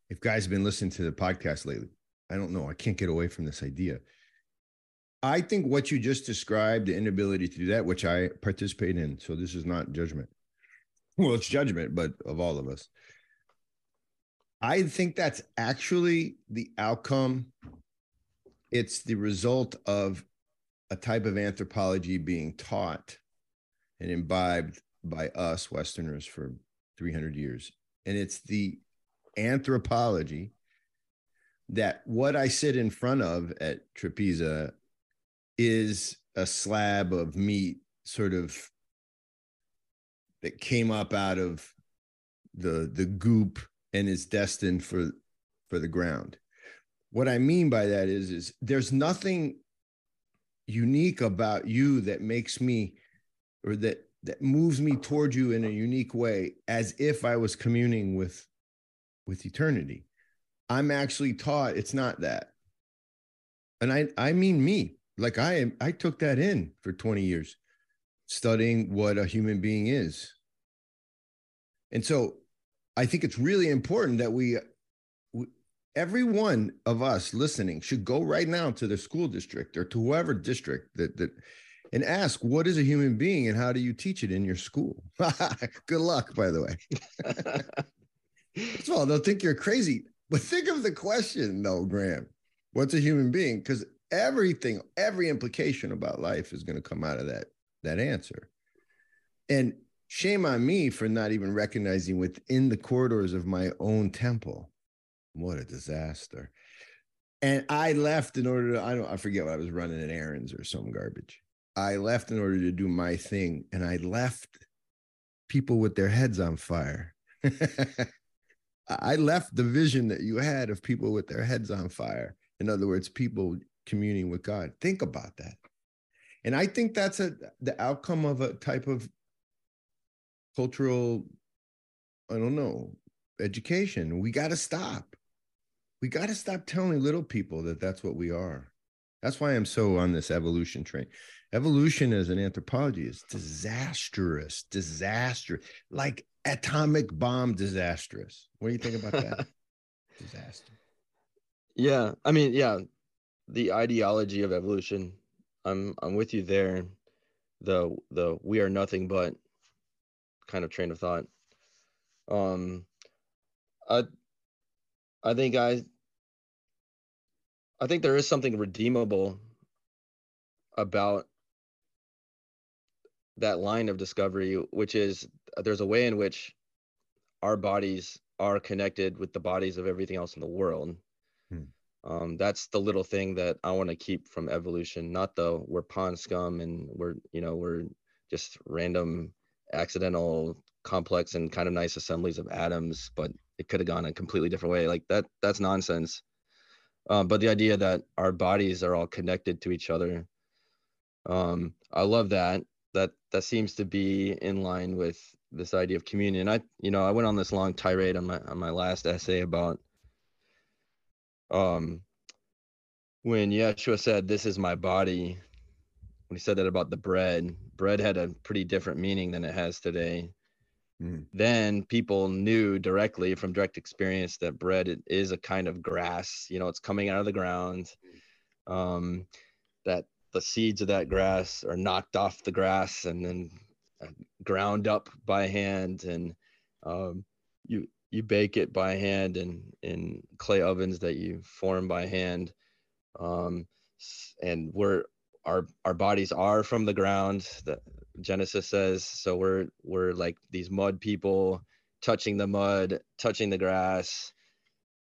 if guys have been listening to the podcast lately, I don't know. I can't get away from this idea. I think what you just described, the inability to do that, which I participate in, so this is not judgment. Well, it's judgment, but of all of us. I think that's actually the outcome. It's the result of a type of anthropology being taught and imbibed by us Westerners for 300 years. And it's the anthropology that what I sit in front of at Trapeza is a slab of meat, sort of that came up out of the the goop and is destined for for the ground. What I mean by that is is there's nothing unique about you that makes me or that that moves me toward you in a unique way as if I was communing with with eternity. I'm actually taught it's not that. And I I mean me. Like I am I took that in for 20 years studying what a human being is. And so I think it's really important that we, we every one of us listening should go right now to the school district or to whoever district that that and ask what is a human being and how do you teach it in your school? Good luck by the way. First of all they'll think you're crazy but think of the question though graham. What's a human being? Because everything every implication about life is going to come out of that that answer and shame on me for not even recognizing within the corridors of my own temple what a disaster and i left in order to i don't i forget what i was running in errands or some garbage I left in order to do my thing, and I left people with their heads on fire. I left the vision that you had of people with their heads on fire. In other words, people communing with God. Think about that. And I think that's a the outcome of a type of cultural, I don't know, education. We got to stop. We got to stop telling little people that that's what we are. That's why I'm so on this evolution train. Evolution as an anthropology is disastrous, disastrous, like atomic bomb disastrous. What do you think about that? Disaster. Yeah, I mean, yeah, the ideology of evolution. I'm I'm with you there. The the we are nothing but kind of train of thought. Um, I I think I I think there is something redeemable about that line of discovery, which is there's a way in which our bodies are connected with the bodies of everything else in the world. Um, that's the little thing that I want to keep from evolution, not the we're pond scum and we're, you know, we're just random, accidental, complex and kind of nice assemblies of atoms, but it could have gone a completely different way. Like that, that's nonsense. Um, but the idea that our bodies are all connected to each other, um, I love that. That that seems to be in line with this idea of communion. I, you know, I went on this long tirade on my on my last essay about um, when Yeshua said, "This is my body." When he said that about the bread, bread had a pretty different meaning than it has today. Mm. Then people knew directly from direct experience that bread is a kind of grass. You know, it's coming out of the ground. Um, that the seeds of that grass are knocked off the grass and then uh, ground up by hand, and um, you you bake it by hand in in clay ovens that you form by hand. Um, and we're our our bodies are from the ground. That Genesis says. So we're we're like these mud people touching the mud, touching the grass,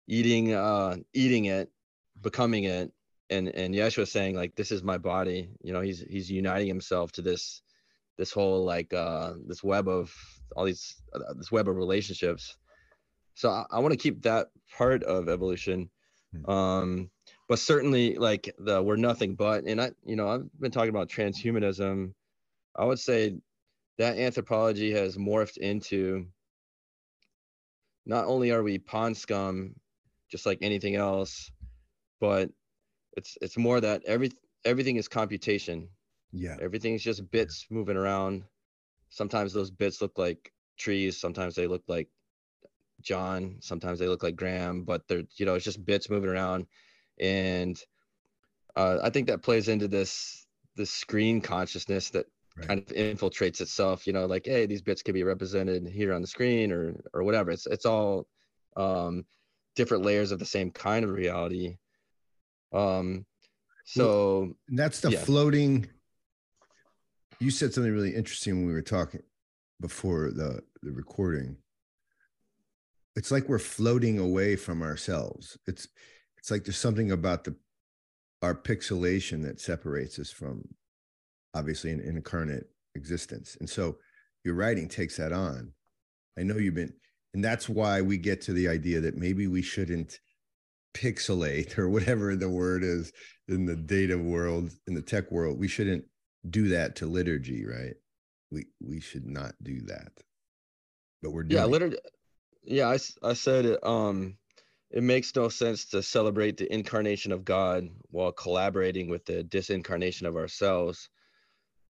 eating uh eating it, becoming it. And and Yeshua saying like this is my body. You know, he's he's uniting himself to this this whole like uh this web of all these uh, this web of relationships. So I, I want to keep that part of evolution. Hmm. Um but certainly like the we're nothing but and I you know I've been talking about transhumanism I would say that anthropology has morphed into not only are we pond scum, just like anything else, but it's it's more that every everything is computation. Yeah. Everything is just bits moving around. Sometimes those bits look like trees, sometimes they look like John, sometimes they look like Graham, but they're you know, it's just bits moving around. And uh, I think that plays into this this screen consciousness that right. kind of infiltrates itself you know like hey these bits can be represented here on the screen or or whatever it's it's all um different layers of the same kind of reality um so that's the yeah. floating you said something really interesting when we were talking before the the recording it's like we're floating away from ourselves it's it's like there's something about the our pixelation that separates us from obviously an incarnate existence. And so your writing takes that on. I know you've been, and that's why we get to the idea that maybe we shouldn't pixelate or whatever the word is in the data world, in the tech world. We shouldn't do that to liturgy, right? We we should not do that. But we're doing yeah, liturgy. Yeah, I, I said it. Um, it makes no sense to celebrate the incarnation of God while collaborating with the disincarnation of ourselves.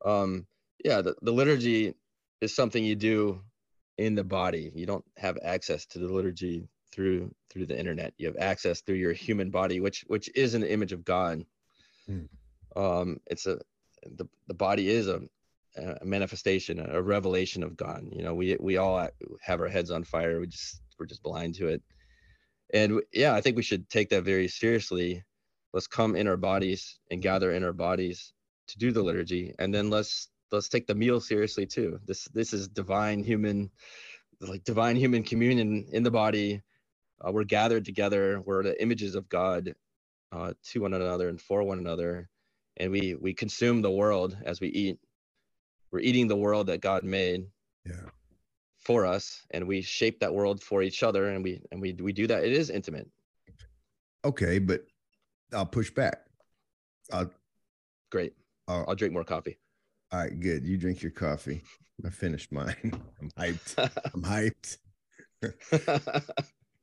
Um, yeah, the, the liturgy is something you do in the body. You don't have access to the liturgy through through the internet. You have access through your human body, which which is an image of God. Hmm. Um, it's a the the body is a, a manifestation, a revelation of God. You know, we we all have our heads on fire. We just we're just blind to it. And yeah, I think we should take that very seriously. Let's come in our bodies and gather in our bodies to do the liturgy, and then let's let's take the meal seriously too. This this is divine human, like divine human communion in the body. Uh, we're gathered together. We're the images of God uh, to one another and for one another, and we we consume the world as we eat. We're eating the world that God made. Yeah. For us, and we shape that world for each other, and we and we we do that. It is intimate. Okay, but I'll push back. I'll, Great. I'll, I'll drink more coffee. All right, good. You drink your coffee. I finished mine. I'm hyped. I'm hyped.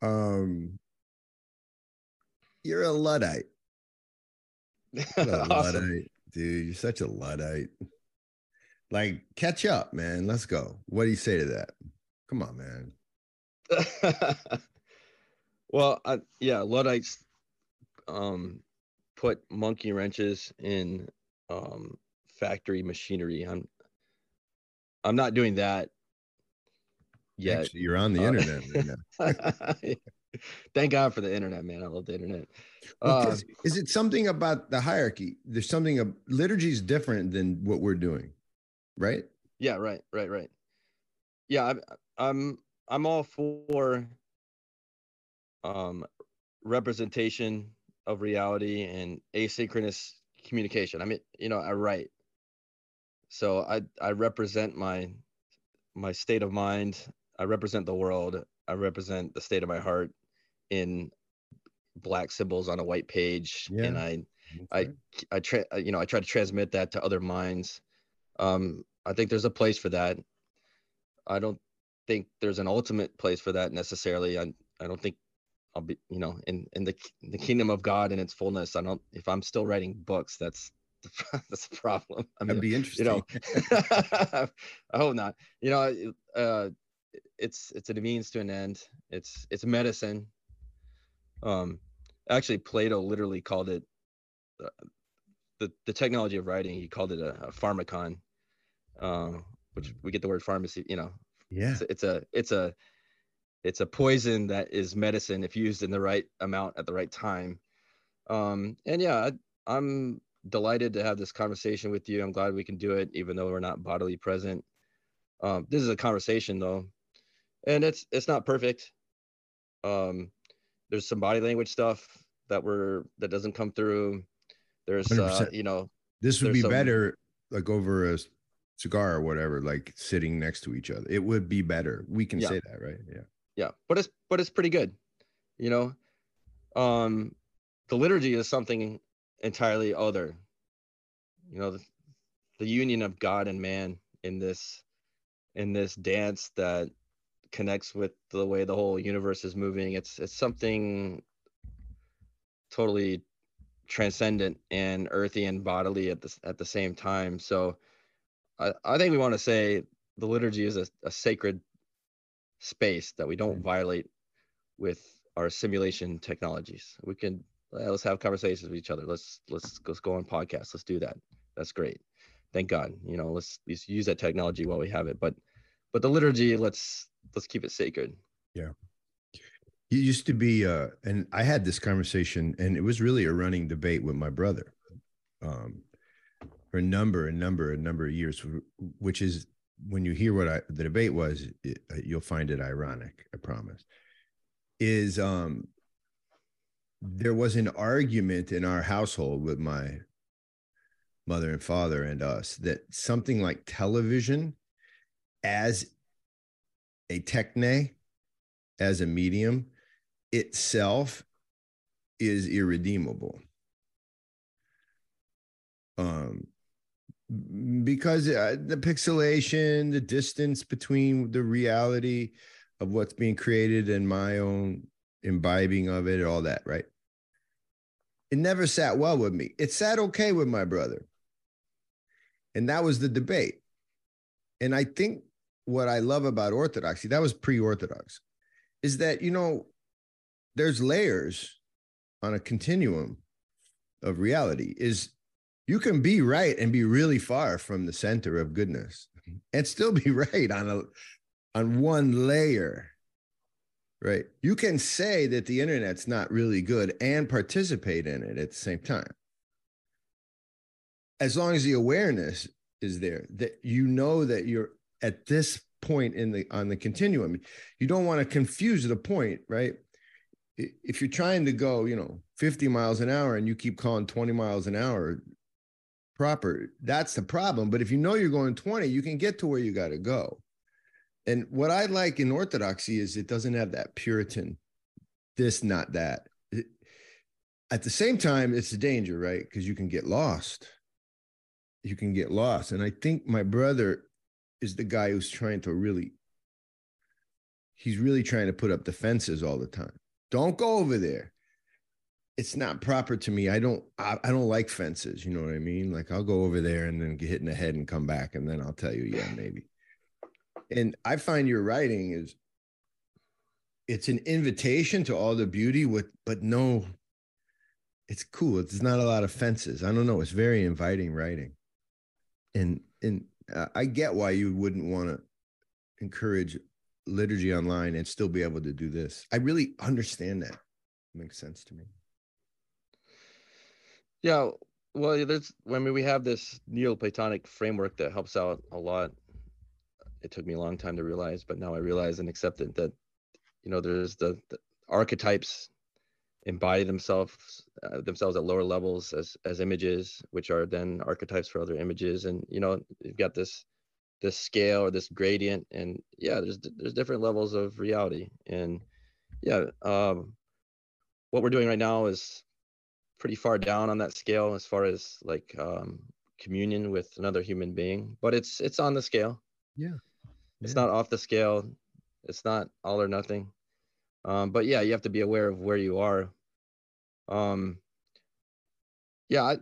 um, you're a luddite. a awesome. luddite, dude. You're such a luddite. Like, catch up, man. Let's go. What do you say to that? Come on, man. well, I, yeah, luddites um put monkey wrenches in um factory machinery. I'm I'm not doing that yet. Actually, you're on the uh, internet right Thank God for the internet, man. I love the internet. Uh, is it something about the hierarchy? There's something liturgy is different than what we're doing, right? Yeah, right, right, right. Yeah, I'm I'm I'm all for um representation of reality and asynchronous communication. I mean, you know, I write so i i represent my my state of mind i represent the world i represent the state of my heart in black symbols on a white page yeah. and i okay. i i try you know i try to transmit that to other minds um i think there's a place for that i don't think there's an ultimate place for that necessarily i i don't think i'll be you know in in the the kingdom of god in its fullness i don't if i'm still writing books that's that's a problem. I mean, That'd be interesting. You know, I hope not. You know, uh, it's it's a means to an end. It's it's medicine. Um, actually, Plato literally called it uh, the the technology of writing. He called it a, a pharmakon, uh, which we get the word pharmacy. You know, yeah, it's, it's a it's a it's a poison that is medicine if used in the right amount at the right time. Um, and yeah, I, I'm delighted to have this conversation with you. I'm glad we can do it, even though we're not bodily present. Um, this is a conversation though, and it's it's not perfect. Um, there's some body language stuff that we're that doesn't come through. There's uh, you know this would be some, better like over a cigar or whatever, like sitting next to each other. It would be better. We can yeah. say that, right? Yeah. Yeah, but it's but it's pretty good. You know, um, the liturgy is something entirely other. You know, the, the union of God and man in this in this dance that connects with the way the whole universe is moving. It's it's something totally transcendent and earthy and bodily at the at the same time. So I, I think we want to say the liturgy is a, a sacred space that we don't mm. violate with our simulation technologies. We can let's have conversations with each other. Let's let's let's go on podcasts. Let's do that. That's great. Thank God. You know, let's let's use that technology while we have it. But but the liturgy, let's let's keep it sacred. Yeah. You used to be uh and I had this conversation and it was really a running debate with my brother. Um for a number, a number, a number of years, which is when you hear what I, the debate was, it, you'll find it ironic. I promise. Is um there was an argument in our household with my mother and father and us that something like television as a techne as a medium itself is irredeemable um because uh, the pixelation the distance between the reality of what's being created and my own imbibing of it all that right? It never sat well with me. It sat okay with my brother. And that was the debate. And i think what i love about orthodoxy that was pre-orthodox is that you know there's layers on a continuum of reality is you can be right and be really far from the center of goodness and still be right on a on one layer right? You can say that the internet's not really good and participate in it at the same time. As long as the awareness is there that you know that you're at this point in the on the continuum. You don't want to confuse the point right? If you're trying to go you know 50 miles an hour and you keep calling 20 miles an hour proper that's the problem. But if you know you're going 20 you can get to where you got to go. And what i like in orthodoxy is it doesn't have that puritan this not that. At the same time it's a danger right? Because you can get lost. You can get lost. And i think my brother is the guy who's trying to really he's really trying to put up defenses all the time. Don't go over there it's not proper to me. I don't I, I don't like fences you know what i mean? Like i'll go over there and then get hit in the head and come back and then i'll tell you yeah maybe. And i find your writing is it's an invitation to all the beauty with but no it's cool. It's not a lot of fences. I don't know. It's very inviting writing. And and I get why you wouldn't want to encourage liturgy online and still be able to do this. I really understand that. It makes sense to me. Yeah, well, there's I mean we have this Neoplatonic framework that helps out a lot. It took me a long time to realize, but now I realize and accept it that you know there's the, the archetypes embody themselves uh, themselves at lower levels as as images which are then archetypes for other images and you know you've got this this scale or this gradient and yeah there's there's different levels of reality and yeah um what we're doing right now is pretty far down on that scale as far as like um communion with another human being but it's it's on the scale yeah, yeah. it's not off the scale it's not all or nothing um, but yeah, you have to be aware of where you are. Um, yeah, I,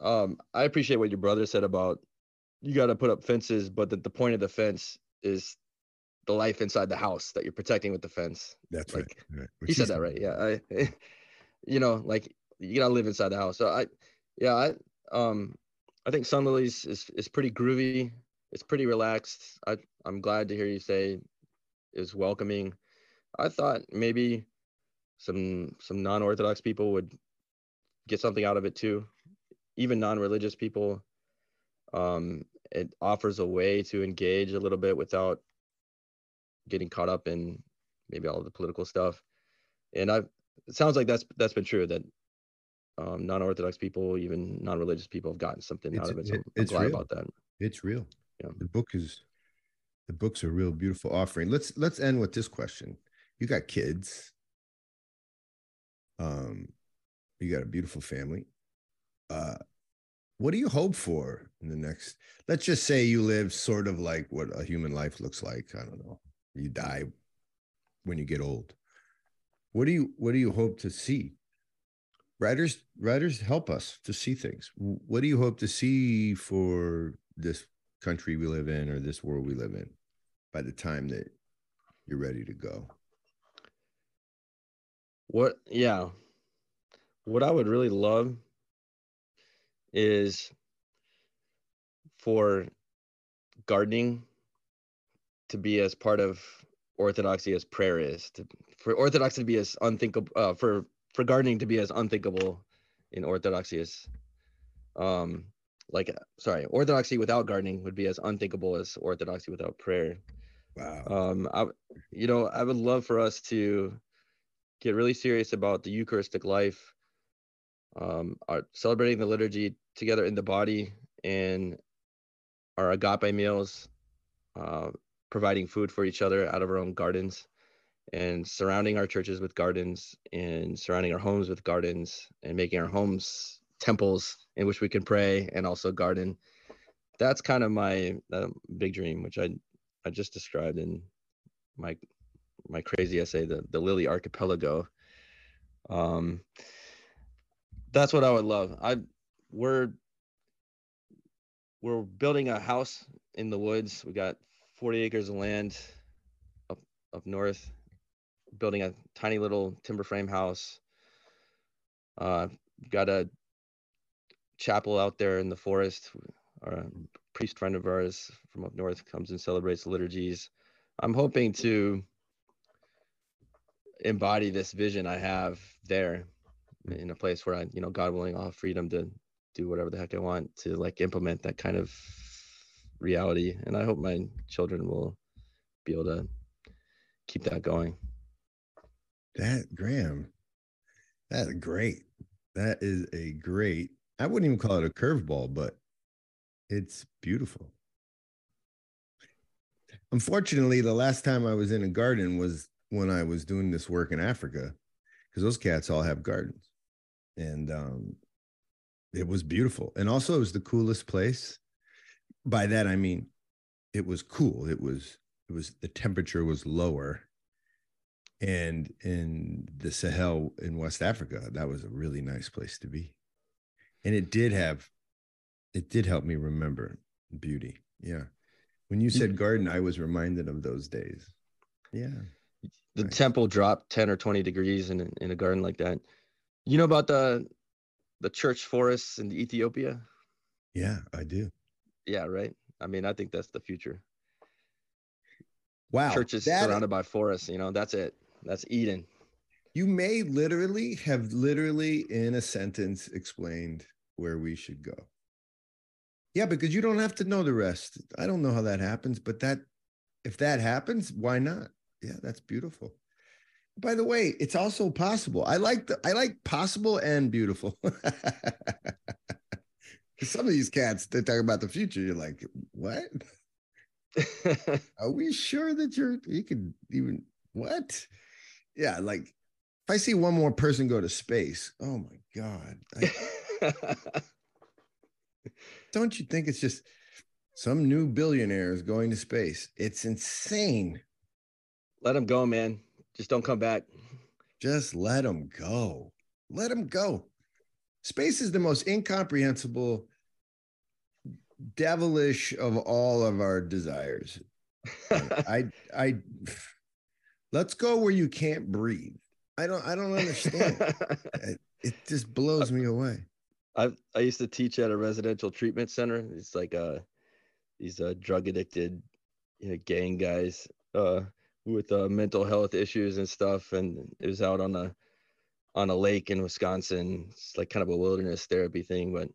um, I appreciate what your brother said about you got to put up fences, but that the point of the fence is the life inside the house that you're protecting with the fence. That's like, right. right. He said that right. Yeah. I, you know, like you gotta live inside the house. So I, yeah, I, um, I think Sunlilies is is pretty groovy. It's pretty relaxed. I I'm glad to hear you say is welcoming. I thought maybe some some non-orthodox people would get something out of it too. Even non-religious people. Um, it offers a way to engage a little bit without getting caught up in maybe all the political stuff. And I it sounds like that's that's been true that um, non-orthodox people, even non-religious people, have gotten something it's, out of it. So it, I'm it's glad real. about that. It's real. Yeah. The book is the book's a real beautiful offering. Let's let's end with this question. You got kids. Um, you got a beautiful family. Uh, what do you hope for in the next? Let's just say you live sort of like what a human life looks like. I don't know. You die when you get old. What do you what do you hope to see? Writers writers help us to see things. What do you hope to see for this country we live in or this world we live in by the time that you're ready to go? What, yeah. What I would really love is for gardening to be as part of orthodoxy as prayer is to for orthodoxy to be as unthinkable uh, for for gardening to be as unthinkable in orthodoxy as um like sorry orthodoxy without gardening would be as unthinkable as orthodoxy without prayer Wow. um i you know i would love for us to get really serious about the Eucharistic life, um, are celebrating the liturgy together in the body, and our agape meals, uh, providing food for each other out of our own gardens, and surrounding our churches with gardens, and surrounding our homes with gardens, and making our homes temples in which we can pray and also garden. That's kind of my uh, big dream, which I I just described in my my crazy essay, the the Lily Archipelago. Um, that's what I would love. I we're we're building a house in the woods. We got 40 acres of land up up north, building a tiny little timber frame house. Uh, got a chapel out there in the forest. Our priest friend of ours from up north comes and celebrates liturgies. I'm hoping to embody this vision I have there in a place where I, you know, God willing, I'll have freedom to do whatever the heck I want to like implement that kind of reality. And I hope my children will be able to keep that going. That Graham, that's great. That is a great, I wouldn't even call it a curveball, but it's beautiful. Unfortunately, the last time I was in a garden was when I was doing this work in Africa, because those cats all have gardens. And um, it was beautiful. And also, it was the coolest place. By that, I mean, it was cool. It was, it was, the temperature was lower. And in the Sahel in West Africa, that was a really nice place to be. And it did have, it did help me remember beauty. Yeah. When you said mm-hmm. garden, I was reminded of those days. Yeah the nice. temple dropped 10 or 20 degrees in, in a garden like that. You know about the the church forests in Ethiopia? Yeah, I do. Yeah, right. I mean, I think that's the future. Wow. Churches surrounded by forests, you know, that's it. That's Eden. You may literally have literally in a sentence explained where we should go. Yeah, because you don't have to know the rest. I don't know how that happens, but that if that happens, why not? yeah, that's beautiful. By the way, it's also possible. I like the I like possible and beautiful. Some of these cats they talk about the future. You're like, what? Are we sure that you're you could even what? Yeah, like if I see one more person go to space, oh my god. I, don't you think it's just some new billionaire is going to space? It's insane. Let them go, man. Just don't come back. Just let them go. Let them go. Space is the most incomprehensible, devilish of all of our desires. I, I, let's go where you can't breathe. I don't, I don't understand. it, it just blows me away. I I used to teach at a residential treatment center. It's like uh these uh drug addicted you know, gang guys. Uh with uh, mental health issues and stuff, and it was out on a on a lake in Wisconsin. It's like kind of a wilderness therapy thing. But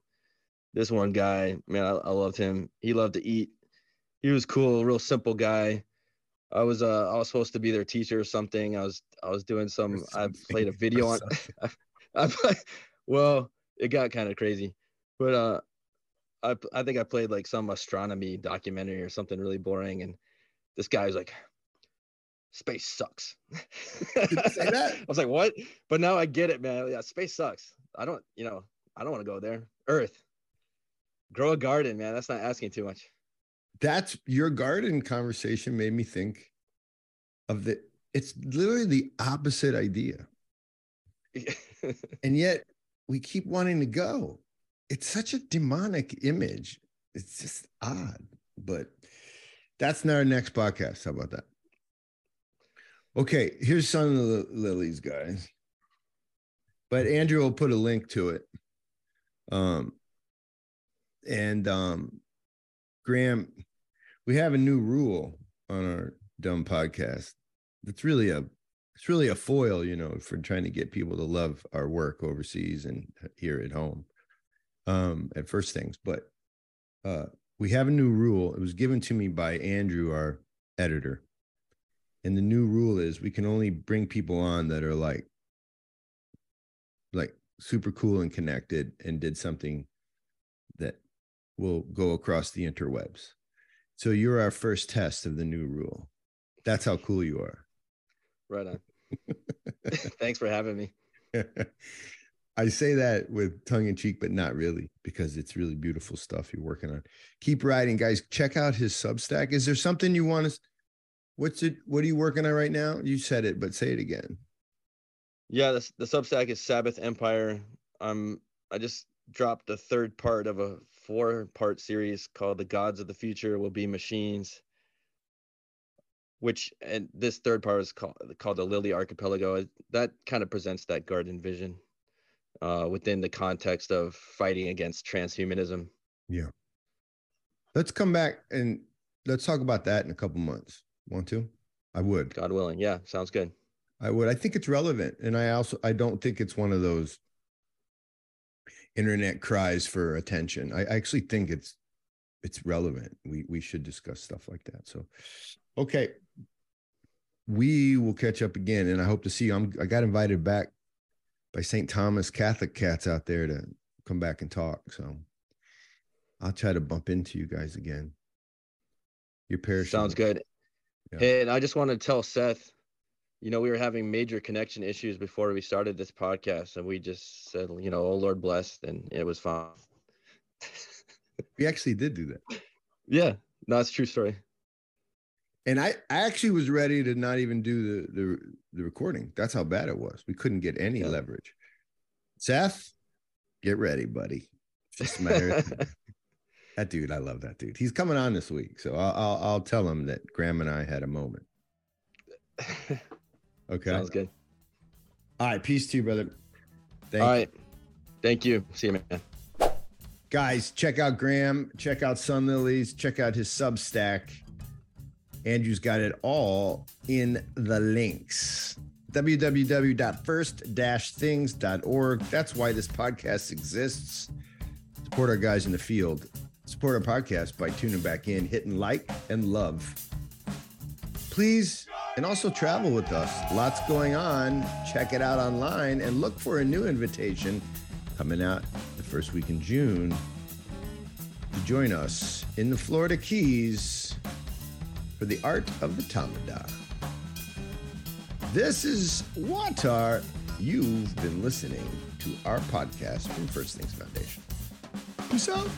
this one guy, man, I, I loved him. He loved to eat. He was cool, real simple guy. I was uh I was supposed to be their teacher or something. I was I was doing some. I played a video on. I, I well, it got kind of crazy, but uh, I I think I played like some astronomy documentary or something really boring, and this guy was like, space sucks. say that? I was like, what? But now I get it, man. Yeah, space sucks. I don't, you know, I don't want to go there. Earth. Grow a garden, man. That's not asking too much. That's your garden conversation made me think of the it's literally the opposite idea. and yet we keep wanting to go. It's such a demonic image. It's just odd, but that's not our next podcast. How about that? Okay, here's some of the lilies, guys. But Andrew will put a link to it. Um, and um, Graham, we have a new rule on our dumb podcast. It's really a it's really a foil, you know, for trying to get people to love our work overseas and here at home. Um, at first things, but uh, we have a new rule. It was given to me by Andrew, our editor and the new rule is we can only bring people on that are like super cool and connected and did something that will go across the interwebs. So you're our first test of the new rule. That's how cool you are. Right on. Thanks for having me. I say that with tongue in cheek, but not really, because it's really beautiful stuff you're working on. Keep writing, guys. Check out his Substack. Is there something you want to? What's it? What are you working on right now? You said it, but say it again. Yeah, the, the Substack is Sabbath Empire. I'm I just dropped the third part of a four part series called The Gods of the Future Will Be Machines. Which and this third part is called called the Lily Archipelago. That kind of presents that garden vision uh, within the context of fighting against transhumanism. Yeah. Let's come back and let's talk about that in a couple months. Want to? I would. God willing. Yeah, sounds good. I would. I think it's relevant, and I also I don't think it's one of those internet cries for attention. I, I actually think it's it's relevant. We we should discuss stuff like that. So, okay, we will catch up again, and I hope to see you. I'm I got invited back by St. Thomas Catholic cats out there to come back and talk. So I'll try to bump into you guys again. Your parish sounds good. Yeah. And I just want to tell Seth, you know, we were having major connection issues before we started this podcast, and we just said, you know, oh Lord bless, and it was fine. we actually did do that. Yeah, no, it's true story. And I, I actually was ready to not even do the the, the recording. That's how bad it was. We couldn't get any yeah. leverage. Seth, get ready, buddy. Just matter. that dude, I love that dude. He's coming on this week, so I'll, I'll, I'll tell him that Graham and I had a moment. Okay, sounds good. All right, peace to you, brother. Thank All right, you. thank you. See you, man. Guys, check out Graham. Check out Sunlilies. Check out his Substack. Andrew's got it all in the links www.first-things.org. That's why this podcast exists. Support our guys in the field. Support our podcast by tuning back in, hitting like and love. Please, and also travel with us. Lots going on. Check it out online and look for a new invitation coming out the first week in June to join us in the Florida Keys for the art of the Tamada. This is WAWTAR. You've been listening to our podcast from First Things Foundation. Peace out.